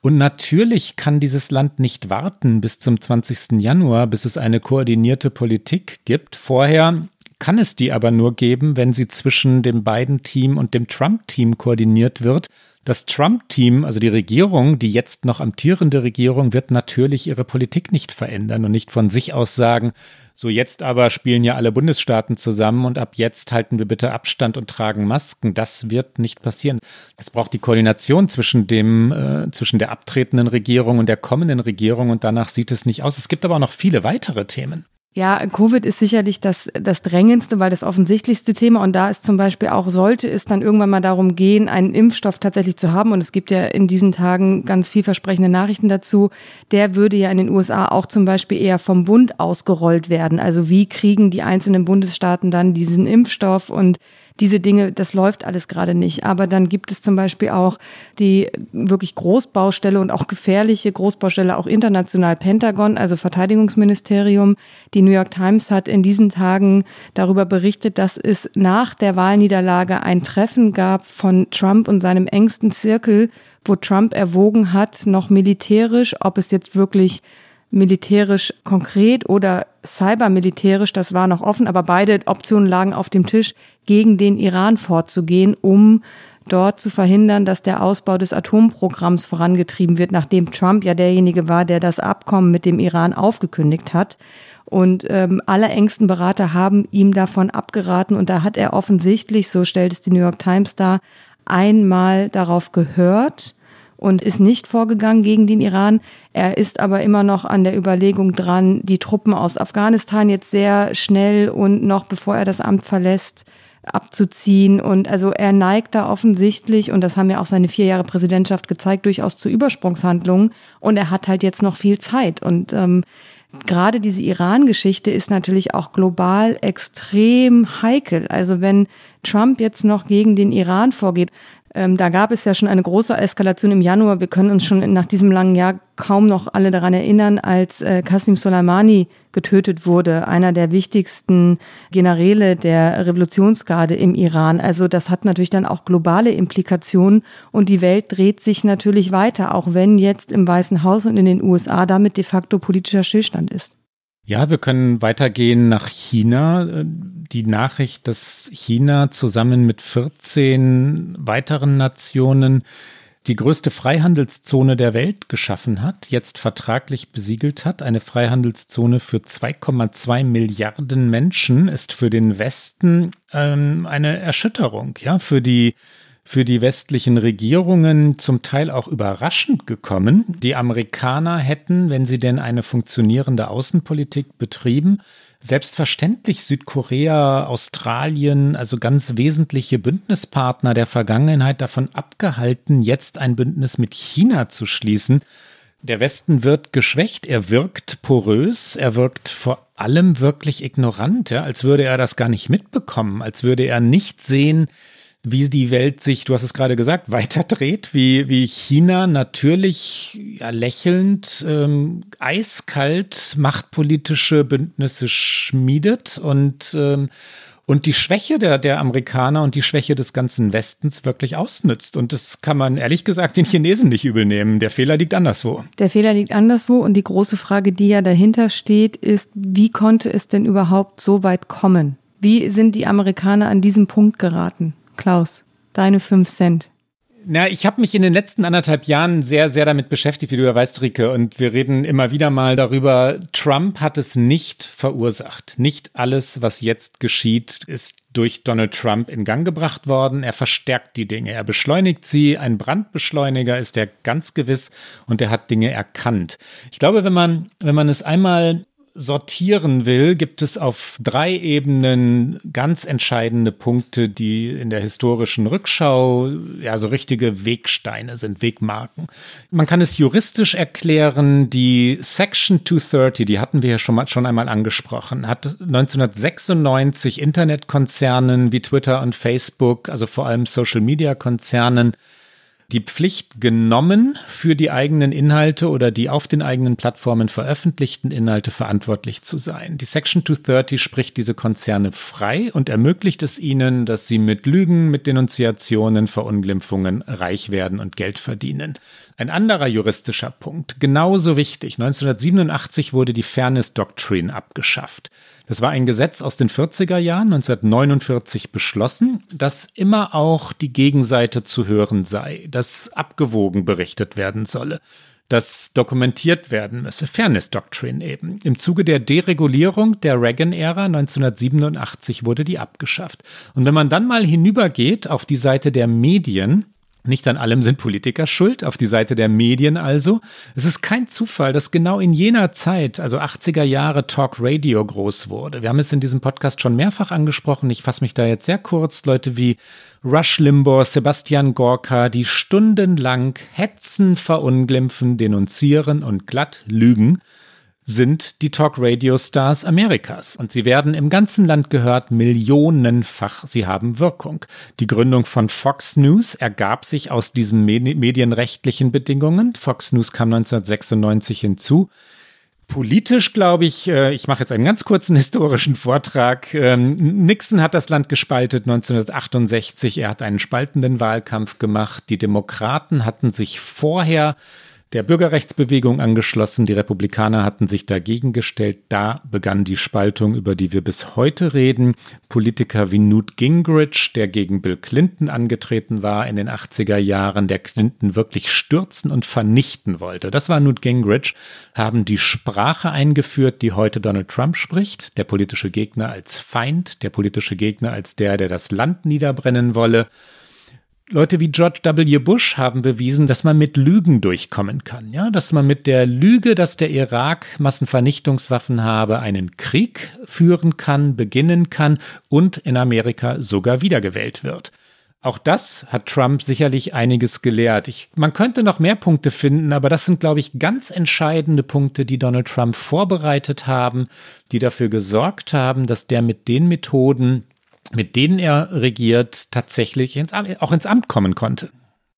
Und natürlich kann dieses Land nicht warten bis zum 20. Januar, bis es eine koordinierte Politik gibt. Vorher kann es die aber nur geben, wenn sie zwischen dem Biden-Team und dem Trump-Team koordiniert wird. Das Trump-Team, also die Regierung, die jetzt noch amtierende Regierung, wird natürlich ihre Politik nicht verändern und nicht von sich aus sagen, so jetzt aber spielen ja alle Bundesstaaten zusammen und ab jetzt halten wir bitte Abstand und tragen Masken. Das wird nicht passieren. Es braucht die Koordination zwischen dem, äh, zwischen der abtretenden Regierung und der kommenden Regierung und danach sieht es nicht aus. Es gibt aber auch noch viele weitere Themen. Ja, Covid ist sicherlich das, das drängendste, weil das offensichtlichste Thema. Und da ist zum Beispiel auch, sollte es dann irgendwann mal darum gehen, einen Impfstoff tatsächlich zu haben, und es gibt ja in diesen Tagen ganz vielversprechende Nachrichten dazu, der würde ja in den USA auch zum Beispiel eher vom Bund ausgerollt werden. Also wie kriegen die einzelnen Bundesstaaten dann diesen Impfstoff und diese Dinge, das läuft alles gerade nicht. Aber dann gibt es zum Beispiel auch die wirklich Großbaustelle und auch gefährliche Großbaustelle, auch international Pentagon, also Verteidigungsministerium. Die New York Times hat in diesen Tagen darüber berichtet, dass es nach der Wahlniederlage ein Treffen gab von Trump und seinem engsten Zirkel, wo Trump erwogen hat, noch militärisch, ob es jetzt wirklich militärisch konkret oder cybermilitärisch, das war noch offen, aber beide Optionen lagen auf dem Tisch, gegen den Iran vorzugehen, um dort zu verhindern, dass der Ausbau des Atomprogramms vorangetrieben wird, nachdem Trump ja derjenige war, der das Abkommen mit dem Iran aufgekündigt hat. Und ähm, alle engsten Berater haben ihm davon abgeraten. Und da hat er offensichtlich, so stellt es die New York Times dar, einmal darauf gehört und ist nicht vorgegangen gegen den Iran. Er ist aber immer noch an der Überlegung dran, die Truppen aus Afghanistan jetzt sehr schnell und noch bevor er das Amt verlässt, abzuziehen. Und also er neigt da offensichtlich, und das haben ja auch seine vier Jahre Präsidentschaft gezeigt, durchaus zu Übersprungshandlungen. Und er hat halt jetzt noch viel Zeit. Und ähm, gerade diese Iran-Geschichte ist natürlich auch global extrem heikel. Also wenn Trump jetzt noch gegen den Iran vorgeht, ähm, da gab es ja schon eine große Eskalation im Januar. Wir können uns schon nach diesem langen Jahr kaum noch alle daran erinnern, als äh, Qasim Soleimani getötet wurde, einer der wichtigsten Generäle der Revolutionsgarde im Iran. Also das hat natürlich dann auch globale Implikationen und die Welt dreht sich natürlich weiter, auch wenn jetzt im Weißen Haus und in den USA damit de facto politischer Stillstand ist. Ja, wir können weitergehen nach China. Die Nachricht, dass China zusammen mit 14 weiteren Nationen die größte Freihandelszone der Welt geschaffen hat, jetzt vertraglich besiegelt hat. Eine Freihandelszone für 2,2 Milliarden Menschen ist für den Westen ähm, eine Erschütterung. Ja, für die für die westlichen Regierungen zum Teil auch überraschend gekommen. Die Amerikaner hätten, wenn sie denn eine funktionierende Außenpolitik betrieben, selbstverständlich Südkorea, Australien, also ganz wesentliche Bündnispartner der Vergangenheit davon abgehalten, jetzt ein Bündnis mit China zu schließen. Der Westen wird geschwächt, er wirkt porös, er wirkt vor allem wirklich ignorant, ja, als würde er das gar nicht mitbekommen, als würde er nicht sehen, wie die Welt sich, du hast es gerade gesagt, weiterdreht, wie, wie China natürlich ja, lächelnd, ähm, eiskalt machtpolitische Bündnisse schmiedet und ähm, und die Schwäche der, der Amerikaner und die Schwäche des ganzen Westens wirklich ausnützt. Und das kann man ehrlich gesagt den Chinesen nicht übel nehmen. Der Fehler liegt anderswo. Der Fehler liegt anderswo. Und die große Frage, die ja dahinter steht, ist, wie konnte es denn überhaupt so weit kommen? Wie sind die Amerikaner an diesen Punkt geraten? Klaus, deine fünf Cent. Na, ich habe mich in den letzten anderthalb Jahren sehr, sehr damit beschäftigt, wie du ja weißt, Rike, und wir reden immer wieder mal darüber, Trump hat es nicht verursacht. Nicht alles, was jetzt geschieht, ist durch Donald Trump in Gang gebracht worden. Er verstärkt die Dinge, er beschleunigt sie. Ein Brandbeschleuniger ist er ganz gewiss und er hat Dinge erkannt. Ich glaube, wenn man, wenn man es einmal sortieren will, gibt es auf drei Ebenen ganz entscheidende Punkte, die in der historischen Rückschau ja so richtige Wegsteine sind, Wegmarken. Man kann es juristisch erklären, die Section 230, die hatten wir ja schon, mal, schon einmal angesprochen, hat 1996 Internetkonzernen wie Twitter und Facebook, also vor allem Social-Media-Konzernen, die Pflicht genommen, für die eigenen Inhalte oder die auf den eigenen Plattformen veröffentlichten Inhalte verantwortlich zu sein. Die Section 230 spricht diese Konzerne frei und ermöglicht es ihnen, dass sie mit Lügen, mit Denunziationen, Verunglimpfungen reich werden und Geld verdienen. Ein anderer juristischer Punkt, genauso wichtig, 1987 wurde die Fairness Doctrine abgeschafft. Das war ein Gesetz aus den 40er Jahren, 1949 beschlossen, dass immer auch die Gegenseite zu hören sei, dass abgewogen berichtet werden solle das dokumentiert werden müsse. Fairness Doctrine eben. Im Zuge der Deregulierung der Reagan-Ära 1987 wurde die abgeschafft. Und wenn man dann mal hinübergeht auf die Seite der Medien, nicht an allem sind Politiker schuld, auf die Seite der Medien also. Es ist kein Zufall, dass genau in jener Zeit, also 80er Jahre, Talk Radio groß wurde. Wir haben es in diesem Podcast schon mehrfach angesprochen. Ich fasse mich da jetzt sehr kurz. Leute wie Rush Limbaugh, Sebastian Gorka, die stundenlang hetzen, verunglimpfen, denunzieren und glatt lügen sind die Talk-Radio-Stars Amerikas. Und sie werden im ganzen Land gehört, millionenfach. Sie haben Wirkung. Die Gründung von Fox News ergab sich aus diesen medienrechtlichen Bedingungen. Fox News kam 1996 hinzu. Politisch glaube ich, äh, ich mache jetzt einen ganz kurzen historischen Vortrag. Ähm, Nixon hat das Land gespaltet 1968. Er hat einen spaltenden Wahlkampf gemacht. Die Demokraten hatten sich vorher der Bürgerrechtsbewegung angeschlossen. Die Republikaner hatten sich dagegen gestellt. Da begann die Spaltung, über die wir bis heute reden. Politiker wie Newt Gingrich, der gegen Bill Clinton angetreten war in den 80er Jahren, der Clinton wirklich stürzen und vernichten wollte. Das war Newt Gingrich, haben die Sprache eingeführt, die heute Donald Trump spricht. Der politische Gegner als Feind, der politische Gegner als der, der das Land niederbrennen wolle. Leute wie George W. Bush haben bewiesen, dass man mit Lügen durchkommen kann. Ja, dass man mit der Lüge, dass der Irak Massenvernichtungswaffen habe, einen Krieg führen kann, beginnen kann und in Amerika sogar wiedergewählt wird. Auch das hat Trump sicherlich einiges gelehrt. Ich, man könnte noch mehr Punkte finden, aber das sind, glaube ich, ganz entscheidende Punkte, die Donald Trump vorbereitet haben, die dafür gesorgt haben, dass der mit den Methoden, mit denen er regiert, tatsächlich ins, auch ins Amt kommen konnte.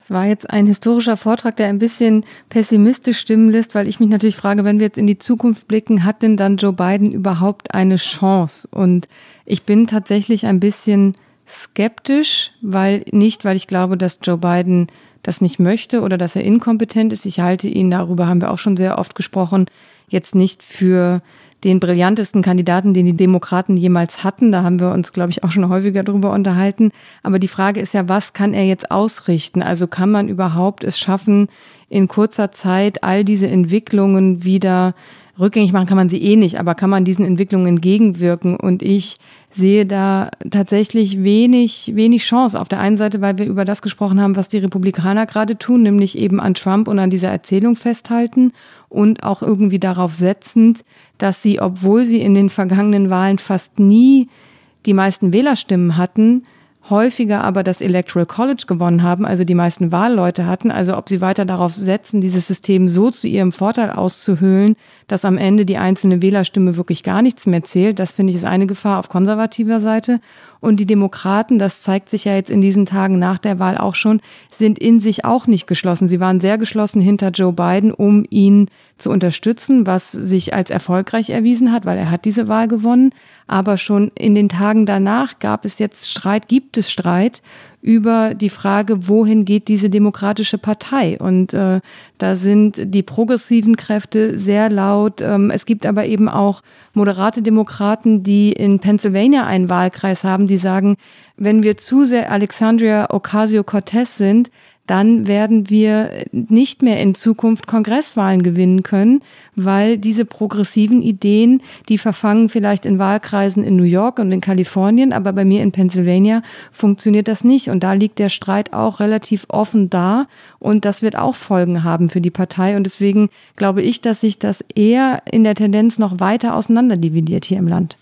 Es war jetzt ein historischer Vortrag, der ein bisschen pessimistisch stimmen lässt, weil ich mich natürlich frage, wenn wir jetzt in die Zukunft blicken, hat denn dann Joe Biden überhaupt eine Chance? Und ich bin tatsächlich ein bisschen skeptisch, weil nicht, weil ich glaube, dass Joe Biden das nicht möchte oder dass er inkompetent ist. Ich halte ihn, darüber haben wir auch schon sehr oft gesprochen, jetzt nicht für den brillantesten Kandidaten, den die Demokraten jemals hatten. Da haben wir uns, glaube ich, auch schon häufiger drüber unterhalten. Aber die Frage ist ja, was kann er jetzt ausrichten? Also kann man überhaupt es schaffen, in kurzer Zeit all diese Entwicklungen wieder rückgängig machen kann man sie eh nicht, aber kann man diesen Entwicklungen entgegenwirken? Und ich sehe da tatsächlich wenig, wenig Chance. Auf der einen Seite, weil wir über das gesprochen haben, was die Republikaner gerade tun, nämlich eben an Trump und an dieser Erzählung festhalten und auch irgendwie darauf setzend, dass sie, obwohl sie in den vergangenen Wahlen fast nie die meisten Wählerstimmen hatten, häufiger aber das Electoral College gewonnen haben, also die meisten Wahlleute hatten, also ob sie weiter darauf setzen, dieses System so zu ihrem Vorteil auszuhöhlen, dass am Ende die einzelne Wählerstimme wirklich gar nichts mehr zählt, das finde ich ist eine Gefahr auf konservativer Seite. Und die Demokraten, das zeigt sich ja jetzt in diesen Tagen nach der Wahl auch schon, sind in sich auch nicht geschlossen. Sie waren sehr geschlossen hinter Joe Biden, um ihn zu unterstützen, was sich als erfolgreich erwiesen hat, weil er hat diese Wahl gewonnen. Aber schon in den Tagen danach gab es jetzt Streit, gibt es Streit über die Frage, wohin geht diese demokratische Partei. Und äh, da sind die progressiven Kräfte sehr laut. Ähm, es gibt aber eben auch moderate Demokraten, die in Pennsylvania einen Wahlkreis haben, die sagen, wenn wir zu sehr Alexandria Ocasio-Cortez sind, dann werden wir nicht mehr in Zukunft Kongresswahlen gewinnen können, weil diese progressiven Ideen, die verfangen vielleicht in Wahlkreisen in New York und in Kalifornien, aber bei mir in Pennsylvania funktioniert das nicht. Und da liegt der Streit auch relativ offen da und das wird auch Folgen haben für die Partei. Und deswegen glaube ich, dass sich das eher in der Tendenz noch weiter auseinanderdividiert hier im Land.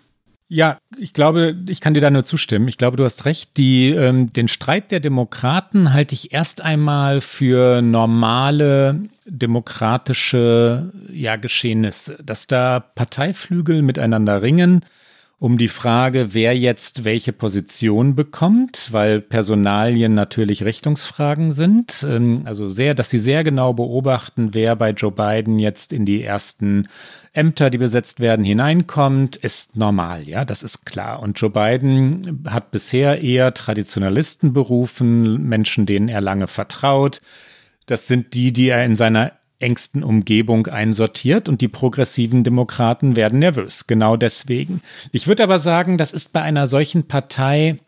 Ja, ich glaube, ich kann dir da nur zustimmen. Ich glaube, du hast recht. Die, ähm, den Streit der Demokraten halte ich erst einmal für normale demokratische ja, Geschehnisse, dass da Parteiflügel miteinander ringen um die Frage, wer jetzt welche Position bekommt, weil Personalien natürlich Richtungsfragen sind. Ähm, also sehr, dass sie sehr genau beobachten, wer bei Joe Biden jetzt in die ersten Ämter, die besetzt werden, hineinkommt, ist normal, ja, das ist klar. Und Joe Biden hat bisher eher Traditionalisten berufen, Menschen, denen er lange vertraut. Das sind die, die er in seiner engsten Umgebung einsortiert und die progressiven Demokraten werden nervös. Genau deswegen. Ich würde aber sagen, das ist bei einer solchen Partei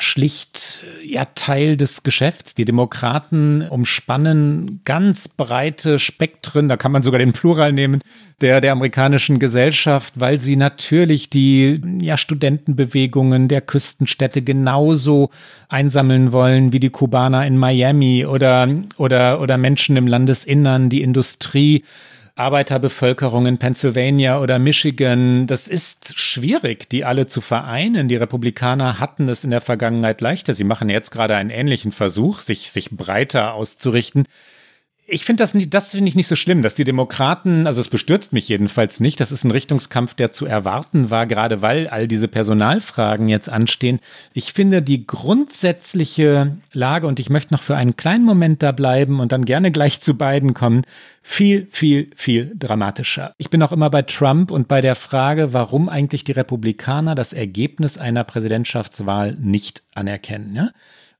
schlicht ja Teil des Geschäfts. Die Demokraten umspannen ganz breite Spektren, da kann man sogar den Plural nehmen, der, der amerikanischen Gesellschaft, weil sie natürlich die ja, Studentenbewegungen der Küstenstädte genauso einsammeln wollen wie die Kubaner in Miami oder, oder, oder Menschen im Landesinnern, die Industrie. Arbeiterbevölkerung in Pennsylvania oder Michigan. Das ist schwierig, die alle zu vereinen. Die Republikaner hatten es in der Vergangenheit leichter. Sie machen jetzt gerade einen ähnlichen Versuch, sich, sich breiter auszurichten. Ich finde das nicht, das finde ich nicht so schlimm, dass die Demokraten, also es bestürzt mich jedenfalls nicht, das ist ein Richtungskampf, der zu erwarten war, gerade weil all diese Personalfragen jetzt anstehen. Ich finde die grundsätzliche Lage, und ich möchte noch für einen kleinen Moment da bleiben und dann gerne gleich zu beiden kommen, viel, viel, viel dramatischer. Ich bin auch immer bei Trump und bei der Frage, warum eigentlich die Republikaner das Ergebnis einer Präsidentschaftswahl nicht anerkennen. Ja?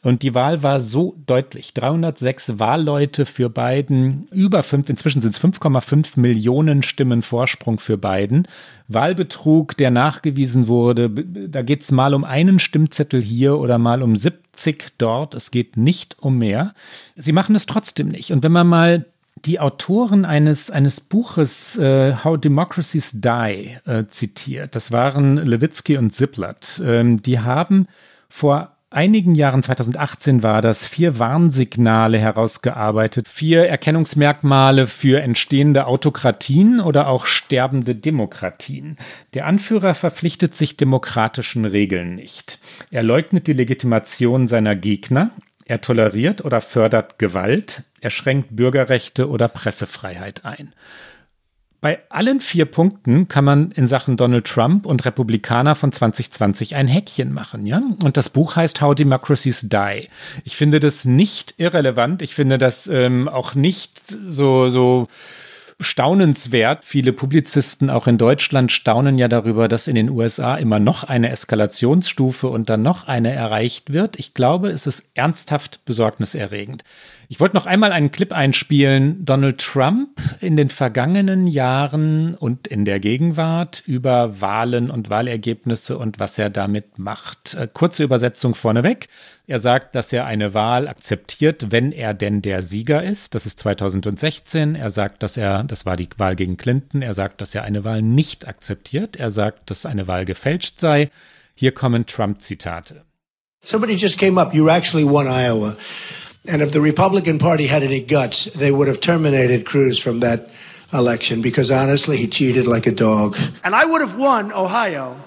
Und die Wahl war so deutlich. 306 Wahlleute für Biden, über fünf, inzwischen sind es 5,5 Millionen Stimmen Vorsprung für Biden. Wahlbetrug, der nachgewiesen wurde, da geht es mal um einen Stimmzettel hier oder mal um 70 dort. Es geht nicht um mehr. Sie machen es trotzdem nicht. Und wenn man mal die Autoren eines, eines Buches äh, How Democracies Die äh, zitiert. Das waren Levitsky und Ziplat. Ähm, die haben vor einigen Jahren, 2018 war das, vier Warnsignale herausgearbeitet, vier Erkennungsmerkmale für entstehende Autokratien oder auch sterbende Demokratien. Der Anführer verpflichtet sich demokratischen Regeln nicht. Er leugnet die Legitimation seiner Gegner. Er toleriert oder fördert Gewalt. Er schränkt Bürgerrechte oder Pressefreiheit ein. Bei allen vier Punkten kann man in Sachen Donald Trump und Republikaner von 2020 ein Häkchen machen, ja? Und das Buch heißt How Democracies Die. Ich finde das nicht irrelevant. Ich finde das ähm, auch nicht so, so staunenswert. Viele Publizisten auch in Deutschland staunen ja darüber, dass in den USA immer noch eine Eskalationsstufe und dann noch eine erreicht wird. Ich glaube, es ist ernsthaft besorgniserregend. Ich wollte noch einmal einen Clip einspielen. Donald Trump in den vergangenen Jahren und in der Gegenwart über Wahlen und Wahlergebnisse und was er damit macht. Äh, kurze Übersetzung vorneweg. Er sagt, dass er eine Wahl akzeptiert, wenn er denn der Sieger ist. Das ist 2016. Er sagt, dass er, das war die Wahl gegen Clinton, er sagt, dass er eine Wahl nicht akzeptiert. Er sagt, dass eine Wahl gefälscht sei. Hier kommen Trump-Zitate. Somebody just came up. You actually won Iowa. And if the Republican Party had any guts, they would have terminated Cruz from that election because honestly, he cheated like a dog. And I would have won Ohio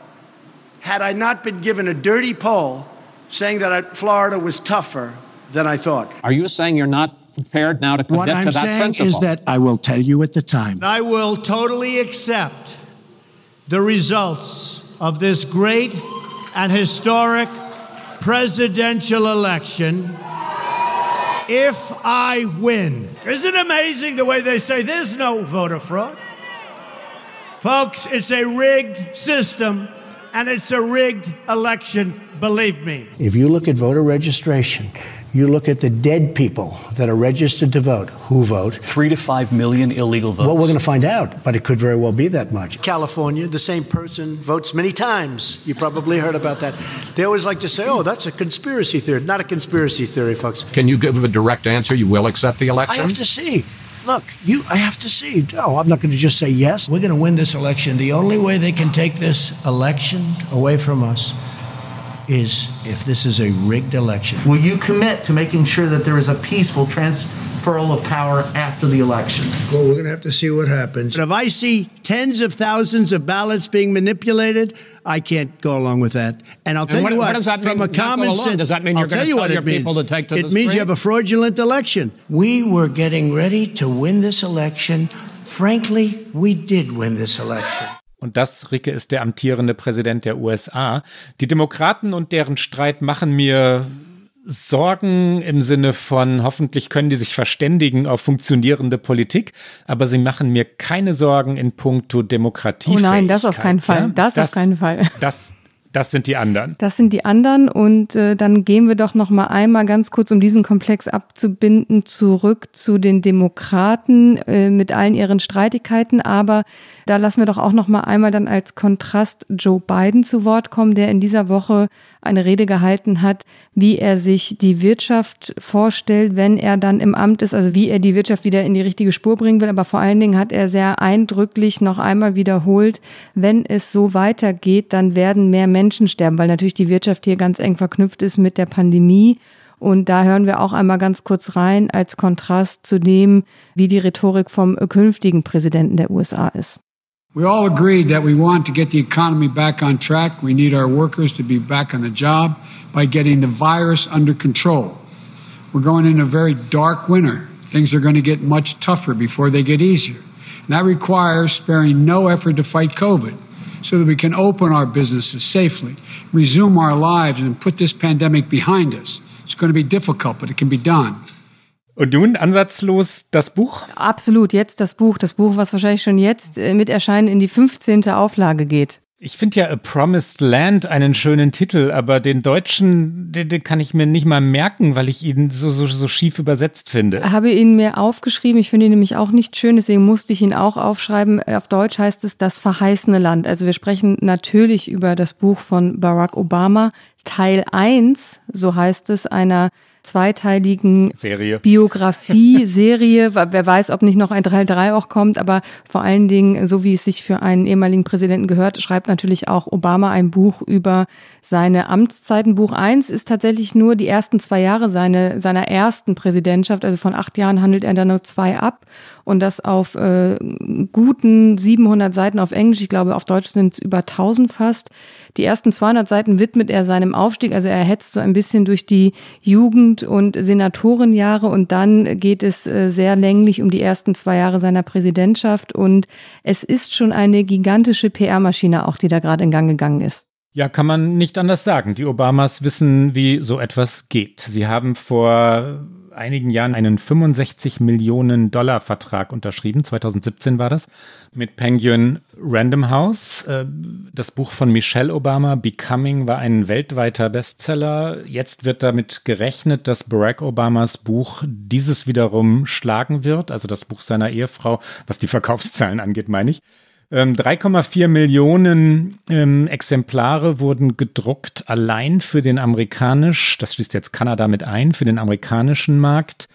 had I not been given a dirty poll saying that Florida was tougher than I thought. Are you saying you're not prepared now to commit what I'm to that saying principle? is that I will tell you at the time. I will totally accept the results of this great and historic presidential election if I win. Isn't it amazing the way they say there's no voter fraud? Folks, it's a rigged system and it's a rigged election, believe me. If you look at voter registration, you look at the dead people that are registered to vote, who vote. Three to five million illegal votes. Well, we're going to find out, but it could very well be that much. California, the same person votes many times. You probably heard about that. They always like to say, oh, that's a conspiracy theory. Not a conspiracy theory, folks. Can you give a direct answer? You will accept the election? I have to see. Look, you I have to see. No, I'm not going to just say yes. We're going to win this election. The only way they can take this election away from us is if this is a rigged election. Will you commit to making sure that there is a peaceful transferal of power after the election? Well, we're going to have to see what happens. But if I see tens of thousands of ballots being manipulated, I can't go along with that. And I'll tell what, you what, what does that from mean, a common sense, does that mean you're going to tell your people means. to take to it the means street? you have a fraudulent election. We were getting ready to win this election. Frankly, we did win this election. Und das, Ricke, ist der amtierende Präsident der USA. Die Demokraten und deren Streit machen mir Sorgen im Sinne von, hoffentlich können die sich verständigen auf funktionierende Politik, aber sie machen mir keine Sorgen in puncto Demokratie. Oh nein, das auf keinen Fall. Ja? Das, das auf keinen Fall. Das, das sind die anderen. Das sind die anderen und äh, dann gehen wir doch noch mal einmal ganz kurz, um diesen Komplex abzubinden, zurück zu den Demokraten äh, mit allen ihren Streitigkeiten. Aber da lassen wir doch auch noch mal einmal dann als Kontrast Joe Biden zu Wort kommen, der in dieser Woche eine Rede gehalten hat, wie er sich die Wirtschaft vorstellt, wenn er dann im Amt ist, also wie er die Wirtschaft wieder in die richtige Spur bringen will. Aber vor allen Dingen hat er sehr eindrücklich noch einmal wiederholt, wenn es so weitergeht, dann werden mehr Menschen sterben, weil natürlich die Wirtschaft hier ganz eng verknüpft ist mit der Pandemie. Und da hören wir auch einmal ganz kurz rein als Kontrast zu dem, wie die Rhetorik vom künftigen Präsidenten der USA ist. We all agreed that we want to get the economy back on track. We need our workers to be back on the job by getting the virus under control. We're going in a very dark winter. Things are going to get much tougher before they get easier. And that requires sparing no effort to fight COVID so that we can open our businesses safely, resume our lives, and put this pandemic behind us. It's going to be difficult, but it can be done. Und nun ansatzlos das Buch? Absolut, jetzt das Buch. Das Buch, was wahrscheinlich schon jetzt äh, mit Erscheinen in die 15. Auflage geht. Ich finde ja A Promised Land einen schönen Titel, aber den deutschen, den, den, kann ich mir nicht mal merken, weil ich ihn so, so, so schief übersetzt finde. Habe ihn mir aufgeschrieben. Ich finde ihn nämlich auch nicht schön, deswegen musste ich ihn auch aufschreiben. Auf Deutsch heißt es Das verheißene Land. Also wir sprechen natürlich über das Buch von Barack Obama. Teil 1, so heißt es, einer zweiteiligen Serie. Biografie, Serie. Wer weiß, ob nicht noch ein Teil 3 auch kommt, aber vor allen Dingen, so wie es sich für einen ehemaligen Präsidenten gehört, schreibt natürlich auch Obama ein Buch über seine Amtszeiten. Buch 1 ist tatsächlich nur die ersten zwei Jahre seine, seiner ersten Präsidentschaft. Also von acht Jahren handelt er da nur zwei ab und das auf äh, guten 700 Seiten auf Englisch. Ich glaube, auf Deutsch sind es über 1000 fast. Die ersten 200 Seiten widmet er seinem Aufstieg. Also er hetzt so ein bisschen durch die Jugend- und Senatorenjahre und dann geht es äh, sehr länglich um die ersten zwei Jahre seiner Präsidentschaft. Und es ist schon eine gigantische PR-Maschine auch, die da gerade in Gang gegangen ist. Ja, kann man nicht anders sagen. Die Obamas wissen, wie so etwas geht. Sie haben vor einigen Jahren einen 65 Millionen Dollar Vertrag unterschrieben. 2017 war das mit Penguin Random House. Das Buch von Michelle Obama, Becoming, war ein weltweiter Bestseller. Jetzt wird damit gerechnet, dass Barack Obamas Buch dieses wiederum schlagen wird. Also das Buch seiner Ehefrau, was die Verkaufszahlen angeht, meine ich. 3,4 Millionen ähm, Exemplare wurden gedruckt, allein für den amerikanisch, das schließt jetzt Kanada mit ein, für den amerikanischen Markt.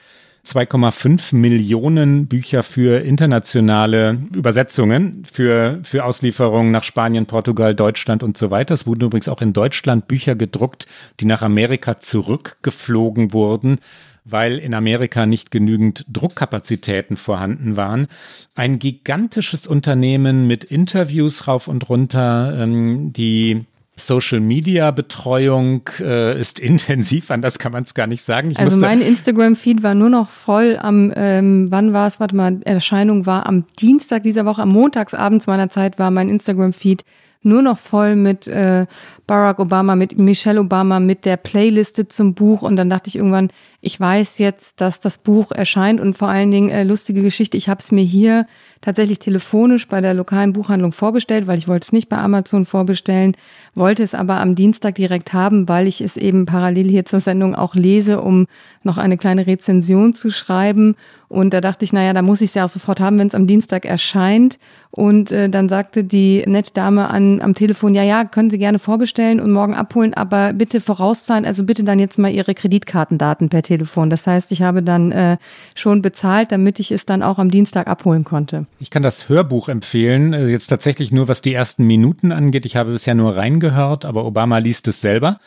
2,5 Millionen Bücher für internationale Übersetzungen, für, für Auslieferungen nach Spanien, Portugal, Deutschland und so weiter. Es wurden übrigens auch in Deutschland Bücher gedruckt, die nach Amerika zurückgeflogen wurden weil in Amerika nicht genügend Druckkapazitäten vorhanden waren. Ein gigantisches Unternehmen mit Interviews rauf und runter, ähm, die Social Media Betreuung äh, ist intensiv, anders kann man es gar nicht sagen. Ich also mein Instagram-Feed war nur noch voll am, ähm, wann war es, warte mal, Erscheinung war am Dienstag dieser Woche, am Montagsabend zu meiner Zeit war mein Instagram-Feed nur noch voll mit äh, Barack Obama, mit Michelle Obama, mit der Playliste zum Buch. Und dann dachte ich irgendwann, ich weiß jetzt, dass das Buch erscheint und vor allen Dingen äh, lustige Geschichte. Ich habe es mir hier tatsächlich telefonisch bei der lokalen Buchhandlung vorbestellt, weil ich wollte es nicht bei Amazon vorbestellen, wollte es aber am Dienstag direkt haben, weil ich es eben parallel hier zur Sendung auch lese, um noch eine kleine Rezension zu schreiben. Und da dachte ich, naja, da muss ich es ja auch sofort haben, wenn es am Dienstag erscheint. Und äh, dann sagte die nette Dame an, am Telefon, ja, ja, können Sie gerne vorbestellen und morgen abholen, aber bitte vorauszahlen, also bitte dann jetzt mal Ihre Kreditkartendaten per Telefon. Das heißt, ich habe dann äh, schon bezahlt, damit ich es dann auch am Dienstag abholen konnte. Ich kann das Hörbuch empfehlen, also jetzt tatsächlich nur, was die ersten Minuten angeht. Ich habe bisher nur reingehört, aber Obama liest es selber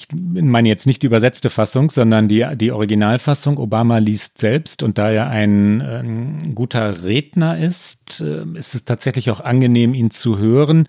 ich meine jetzt nicht die übersetzte Fassung, sondern die, die Originalfassung. Obama liest selbst und da er ein äh, guter Redner ist, äh, ist es tatsächlich auch angenehm, ihn zu hören.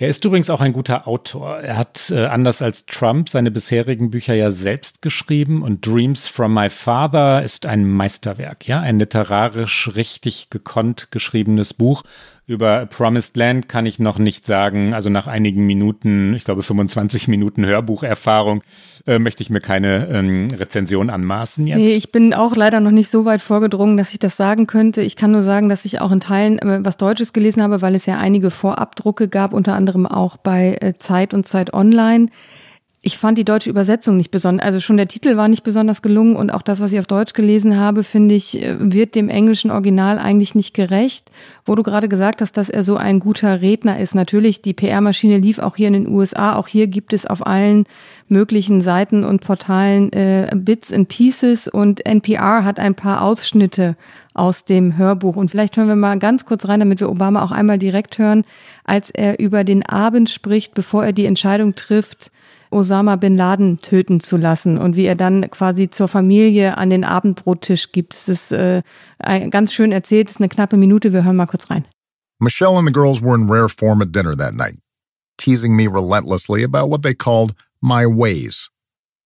Er ist übrigens auch ein guter Autor. Er hat, äh, anders als Trump, seine bisherigen Bücher ja selbst geschrieben und Dreams from My Father ist ein Meisterwerk, ja, ein literarisch richtig gekonnt geschriebenes Buch über Promised Land kann ich noch nicht sagen. Also nach einigen Minuten, ich glaube 25 Minuten Hörbucherfahrung, äh, möchte ich mir keine ähm, Rezension anmaßen jetzt. Nee, ich bin auch leider noch nicht so weit vorgedrungen, dass ich das sagen könnte. Ich kann nur sagen, dass ich auch in Teilen äh, was Deutsches gelesen habe, weil es ja einige Vorabdrucke gab, unter anderem auch bei äh, Zeit und Zeit Online. Ich fand die deutsche Übersetzung nicht besonders, also schon der Titel war nicht besonders gelungen und auch das, was ich auf Deutsch gelesen habe, finde ich, äh, wird dem englischen Original eigentlich nicht gerecht. Wo du gerade gesagt hast, dass er so ein guter Redner ist. Natürlich, die PR-Maschine lief auch hier in den USA. Auch hier gibt es auf allen möglichen Seiten und Portalen äh, Bits and Pieces und NPR hat ein paar Ausschnitte aus dem Hörbuch. Und vielleicht hören wir mal ganz kurz rein, damit wir Obama auch einmal direkt hören, als er über den Abend spricht, bevor er die Entscheidung trifft, Osama bin Laden töten zu lassen und wie er dann quasi zur Familie an den Abendbrottisch gibt. Es ist äh, ganz schön erzählt, es ist eine knappe Minute, wir hören mal kurz rein. Michelle and the girls were in rare form at dinner that night, teasing me relentlessly about what they called my ways.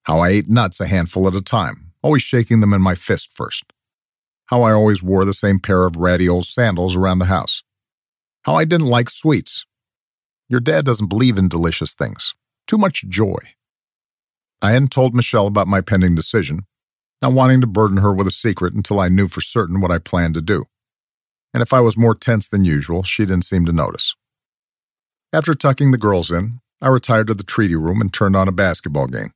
How I ate nuts a handful at a time, always shaking them in my fist first. How I always wore the same pair of ratty old sandals around the house. How I didn't like sweets. Your dad doesn't believe in delicious things. Too much joy. I hadn't told Michelle about my pending decision, not wanting to burden her with a secret until I knew for certain what I planned to do. And if I was more tense than usual, she didn't seem to notice. After tucking the girls in, I retired to the treaty room and turned on a basketball game,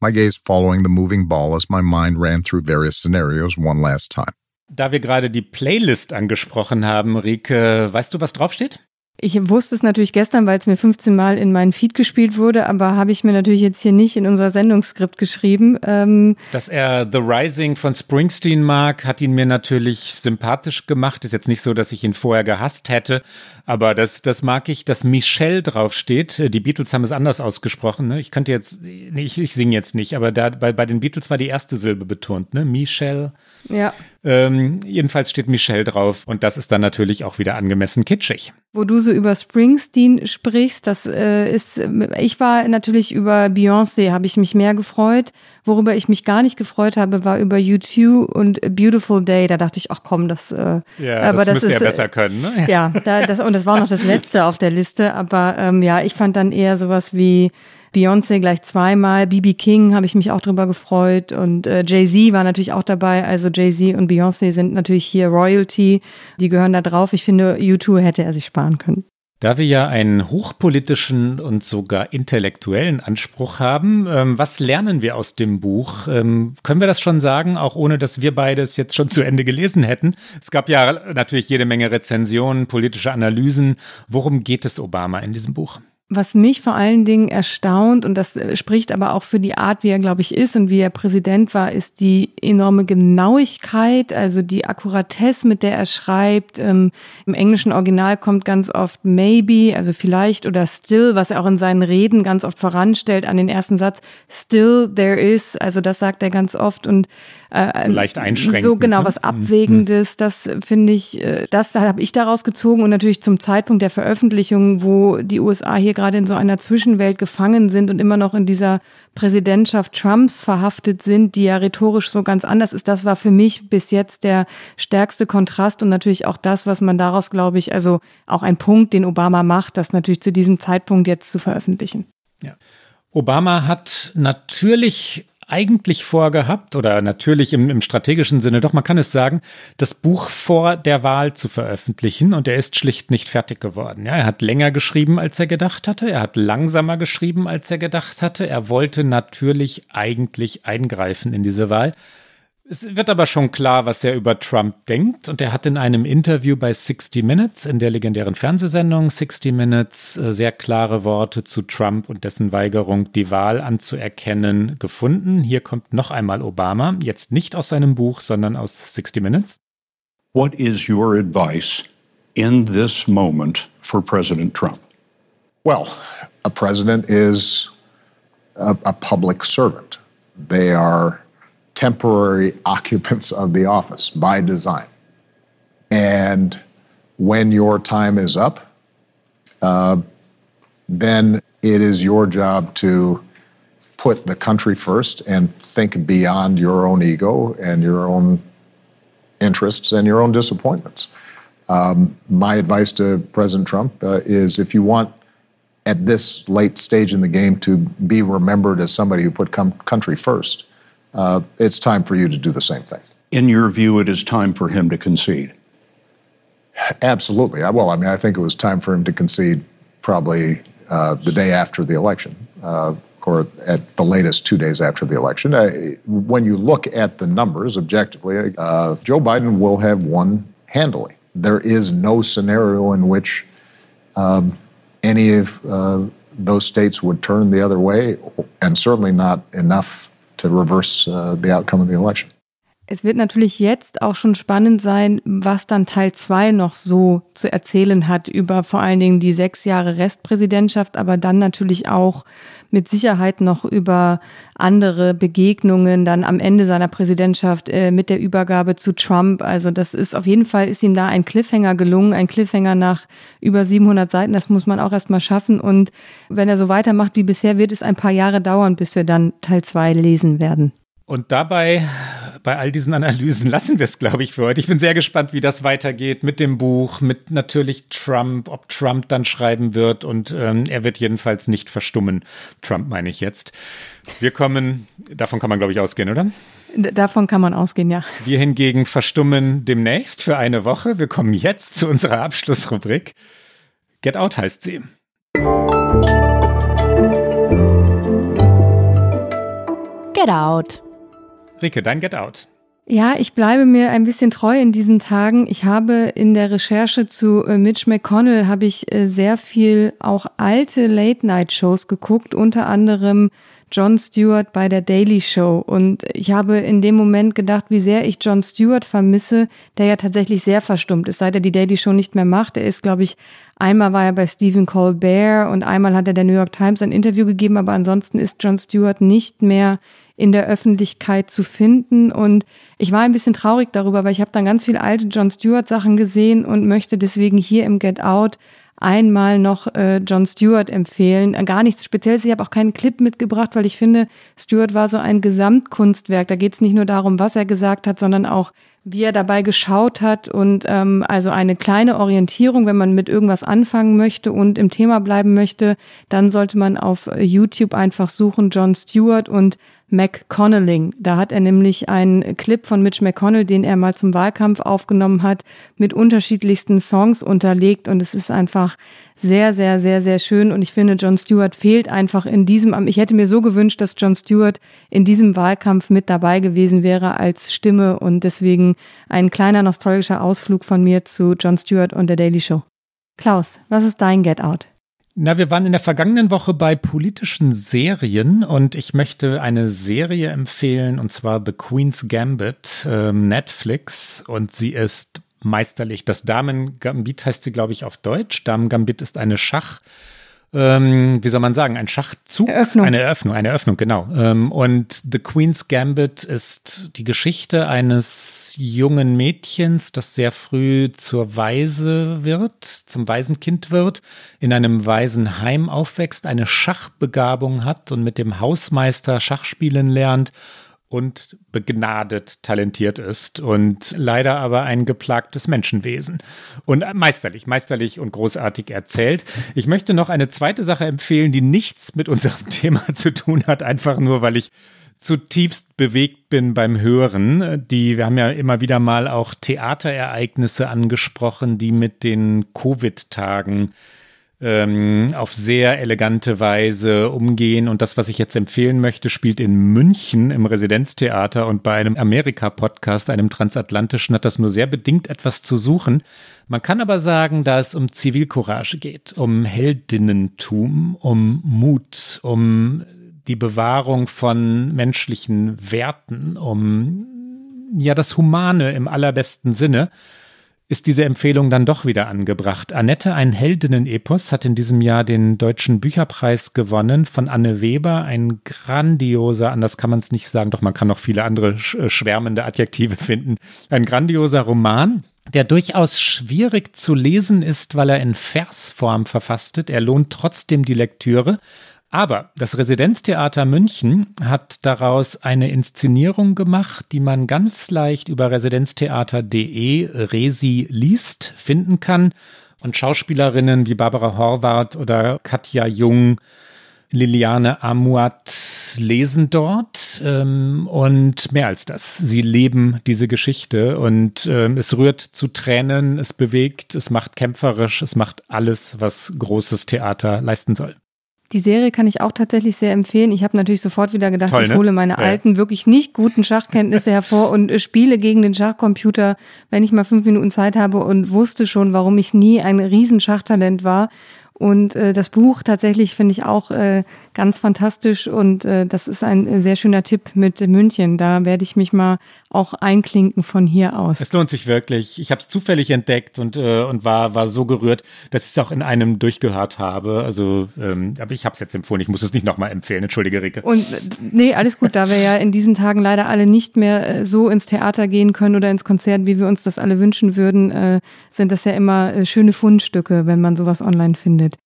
my gaze following the moving ball as my mind ran through various scenarios one last time. Da wir gerade die Playlist angesprochen haben, Rike, weißt du, was draufsteht? Ich wusste es natürlich gestern, weil es mir 15 Mal in meinen Feed gespielt wurde, aber habe ich mir natürlich jetzt hier nicht in unser Sendungsskript geschrieben. Ähm Dass er The Rising von Springsteen mag, hat ihn mir natürlich sympathisch gemacht. Ist jetzt nicht so, dass ich ihn vorher gehasst hätte, aber das, das mag ich, dass Michelle draufsteht. Die Beatles haben es anders ausgesprochen. Ne? Ich könnte jetzt, nee, ich, ich singe jetzt nicht, aber da, bei, bei den Beatles war die erste Silbe betont, ne? Michelle. Ja. Ähm, jedenfalls steht Michelle drauf und das ist dann natürlich auch wieder angemessen kitschig. Wo du so über Springsteen sprichst, das äh, ist, ich war natürlich über Beyoncé, habe ich mich mehr gefreut. Worüber ich mich gar nicht gefreut habe, war über U2 und Beautiful Day. Da dachte ich, ach komm, das. Äh, ja, aber das, das müsste er besser können, ne? Ja, da, das, und das war noch das letzte auf der Liste. Aber ähm, ja, ich fand dann eher sowas wie Beyoncé gleich zweimal, BB King habe ich mich auch drüber gefreut und äh, Jay-Z war natürlich auch dabei. Also Jay-Z und Beyoncé sind natürlich hier Royalty, die gehören da drauf. Ich finde, U2 hätte er sich sparen können. Da wir ja einen hochpolitischen und sogar intellektuellen Anspruch haben, ähm, was lernen wir aus dem Buch? Ähm, können wir das schon sagen, auch ohne dass wir beide es jetzt schon zu Ende gelesen hätten? Es gab ja natürlich jede Menge Rezensionen, politische Analysen. Worum geht es Obama in diesem Buch? Was mich vor allen Dingen erstaunt, und das äh, spricht aber auch für die Art, wie er, glaube ich, ist und wie er Präsident war, ist die enorme Genauigkeit, also die Akkuratesse, mit der er schreibt. Ähm, Im englischen Original kommt ganz oft maybe, also vielleicht oder still, was er auch in seinen Reden ganz oft voranstellt an den ersten Satz. Still there is, also das sagt er ganz oft. Und äh, leicht einschränken. So genau, ne? was mhm. Abwägendes, das finde ich, äh, das habe ich daraus gezogen und natürlich zum Zeitpunkt der Veröffentlichung, wo die USA hier gerade in so einer Zwischenwelt gefangen sind und immer noch in dieser Präsidentschaft Trumps verhaftet sind, die ja rhetorisch so ganz anders ist. Das war für mich bis jetzt der stärkste Kontrast und natürlich auch das, was man daraus, glaube ich, also auch ein Punkt, den Obama macht, das natürlich zu diesem Zeitpunkt jetzt zu veröffentlichen. Ja. Obama hat natürlich eigentlich vorgehabt oder natürlich im, im, strategischen Sinne, doch man kann es sagen, das Buch vor der Wahl zu veröffentlichen und er ist schlicht nicht fertig geworden. Ja, er hat länger geschrieben, als er gedacht hatte. Er hat langsamer geschrieben, als er gedacht hatte. Er wollte natürlich eigentlich eingreifen in diese Wahl. Es wird aber schon klar, was er über Trump denkt. Und er hat in einem Interview bei 60 Minutes, in der legendären Fernsehsendung 60 Minutes, äh, sehr klare Worte zu Trump und dessen Weigerung, die Wahl anzuerkennen, gefunden. Hier kommt noch einmal Obama, jetzt nicht aus seinem Buch, sondern aus 60 Minutes. What is your advice in this moment for President Trump? Well, a president is a, a public servant. They are temporary occupants of the office by design. And when your time is up, uh, then it is your job to put the country first and think beyond your own ego and your own interests and your own disappointments. Um, my advice to President Trump uh, is if you want at this late stage in the game to be remembered as somebody who put com- country first, uh, it's time for you to do the same thing. In your view, it is time for him to concede. Absolutely. Well, I mean, I think it was time for him to concede probably uh, the day after the election, uh, or at the latest two days after the election. Uh, when you look at the numbers objectively, uh, Joe Biden will have won handily. There is no scenario in which um, any of uh, those states would turn the other way, and certainly not enough to reverse uh, the outcome of the election. Es wird natürlich jetzt auch schon spannend sein, was dann Teil 2 noch so zu erzählen hat über vor allen Dingen die sechs Jahre Restpräsidentschaft, aber dann natürlich auch mit Sicherheit noch über andere Begegnungen dann am Ende seiner Präsidentschaft äh, mit der Übergabe zu Trump. Also das ist auf jeden Fall, ist ihm da ein Cliffhanger gelungen, ein Cliffhanger nach über 700 Seiten. Das muss man auch erstmal schaffen. Und wenn er so weitermacht wie bisher, wird es ein paar Jahre dauern, bis wir dann Teil 2 lesen werden. Und dabei bei all diesen Analysen lassen wir es, glaube ich, für heute. Ich bin sehr gespannt, wie das weitergeht mit dem Buch, mit natürlich Trump, ob Trump dann schreiben wird und ähm, er wird jedenfalls nicht verstummen. Trump meine ich jetzt. Wir kommen, davon kann man, glaube ich, ausgehen, oder? Davon kann man ausgehen, ja. Wir hingegen verstummen demnächst für eine Woche. Wir kommen jetzt zu unserer Abschlussrubrik. Get Out heißt sie. Get Out. Rike, dein Get Out. Ja, ich bleibe mir ein bisschen treu in diesen Tagen. Ich habe in der Recherche zu äh, Mitch McConnell habe ich äh, sehr viel auch alte Late-Night-Shows geguckt, unter anderem Jon Stewart bei der Daily Show. Und ich habe in dem Moment gedacht, wie sehr ich Jon Stewart vermisse, der ja tatsächlich sehr verstummt ist, seit er die Daily Show nicht mehr macht. Er ist, glaube ich, einmal war er bei Stephen Colbert und einmal hat er der New York Times ein Interview gegeben, aber ansonsten ist Jon Stewart nicht mehr in der Öffentlichkeit zu finden. Und ich war ein bisschen traurig darüber, weil ich habe dann ganz viele alte John Stewart Sachen gesehen und möchte deswegen hier im Get Out einmal noch äh, John Stewart empfehlen. Äh, gar nichts Spezielles. Ich habe auch keinen Clip mitgebracht, weil ich finde, Stewart war so ein Gesamtkunstwerk. Da geht es nicht nur darum, was er gesagt hat, sondern auch, wie er dabei geschaut hat und ähm, also eine kleine Orientierung, wenn man mit irgendwas anfangen möchte und im Thema bleiben möchte, dann sollte man auf YouTube einfach suchen John Stewart und McConnelling. Da hat er nämlich einen Clip von Mitch McConnell, den er mal zum Wahlkampf aufgenommen hat, mit unterschiedlichsten Songs unterlegt und es ist einfach sehr, sehr, sehr, sehr schön und ich finde, John Stewart fehlt einfach in diesem, ich hätte mir so gewünscht, dass John Stewart in diesem Wahlkampf mit dabei gewesen wäre als Stimme und deswegen ein kleiner nostalgischer Ausflug von mir zu John Stewart und der Daily Show. Klaus, was ist dein Get Out? Na, wir waren in der vergangenen Woche bei politischen Serien und ich möchte eine Serie empfehlen und zwar The Queen's Gambit, ähm, Netflix und sie ist meisterlich. Das Damen Gambit heißt sie, glaube ich, auf Deutsch. Damen Gambit ist eine Schach- ähm, wie soll man sagen, ein Schachzug. Eröffnung. Eine Eröffnung, eine Eröffnung, genau. Ähm, und The Queen's Gambit ist die Geschichte eines jungen Mädchens, das sehr früh zur Waise wird, zum Waisenkind wird, in einem Waisenheim aufwächst, eine Schachbegabung hat und mit dem Hausmeister Schachspielen lernt und begnadet talentiert ist und leider aber ein geplagtes Menschenwesen. Und meisterlich, meisterlich und großartig erzählt. Ich möchte noch eine zweite Sache empfehlen, die nichts mit unserem Thema zu tun hat, einfach nur, weil ich zutiefst bewegt bin beim Hören. Die, wir haben ja immer wieder mal auch Theaterereignisse angesprochen, die mit den Covid-Tagen ähm, auf sehr elegante Weise umgehen. Und das, was ich jetzt empfehlen möchte, spielt in München im Residenztheater und bei einem Amerika-Podcast, einem transatlantischen, hat das nur sehr bedingt etwas zu suchen. Man kann aber sagen, da es um Zivilcourage geht, um Heldinnentum, um Mut, um die Bewahrung von menschlichen Werten, um ja das Humane im allerbesten Sinne ist diese Empfehlung dann doch wieder angebracht. Annette, ein Heldinnen-Epos, hat in diesem Jahr den Deutschen Bücherpreis gewonnen von Anne Weber. Ein grandioser, anders kann man es nicht sagen, doch man kann noch viele andere äh, schwärmende Adjektive finden. Ein grandioser Roman, der durchaus schwierig zu lesen ist, weil er in Versform verfasst Er lohnt trotzdem die Lektüre. Aber das Residenztheater München hat daraus eine Inszenierung gemacht, die man ganz leicht über residenztheater.de Resi liest finden kann. Und Schauspielerinnen wie Barbara Horvath oder Katja Jung, Liliane Amuat lesen dort. Ähm, und mehr als das. Sie leben diese Geschichte und ähm, es rührt zu Tränen, es bewegt, es macht kämpferisch, es macht alles, was großes Theater leisten soll. Die Serie kann ich auch tatsächlich sehr empfehlen. Ich habe natürlich sofort wieder gedacht, Toll, ne? ich hole meine ja. alten, wirklich nicht guten Schachkenntnisse hervor und äh, spiele gegen den Schachcomputer, wenn ich mal fünf Minuten Zeit habe und wusste schon, warum ich nie ein Riesenschachtalent war. Und äh, das Buch tatsächlich finde ich auch äh, ganz fantastisch und äh, das ist ein sehr schöner Tipp mit München. Da werde ich mich mal auch einklinken von hier aus. Es lohnt sich wirklich. Ich habe es zufällig entdeckt und, äh, und war, war so gerührt, dass ich es auch in einem durchgehört habe. Also, ähm, aber ich habe es jetzt empfohlen. Ich muss es nicht nochmal empfehlen. Entschuldige, Rike. Und nee, alles gut. Da wir ja in diesen Tagen leider alle nicht mehr äh, so ins Theater gehen können oder ins Konzert, wie wir uns das alle wünschen würden, äh, sind das ja immer äh, schöne Fundstücke, wenn man sowas online findet.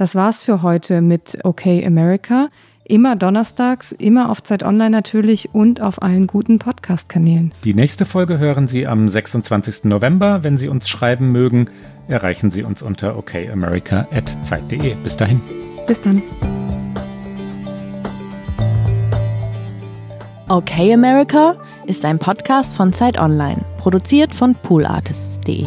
Das war's für heute mit OK America. Immer donnerstags, immer auf Zeit Online natürlich und auf allen guten Podcast-Kanälen. Die nächste Folge hören Sie am 26. November. Wenn Sie uns schreiben mögen, erreichen Sie uns unter okamerica.zeit.de. Bis dahin. Bis dann. Okay America ist ein Podcast von Zeit Online, produziert von poolartists.de.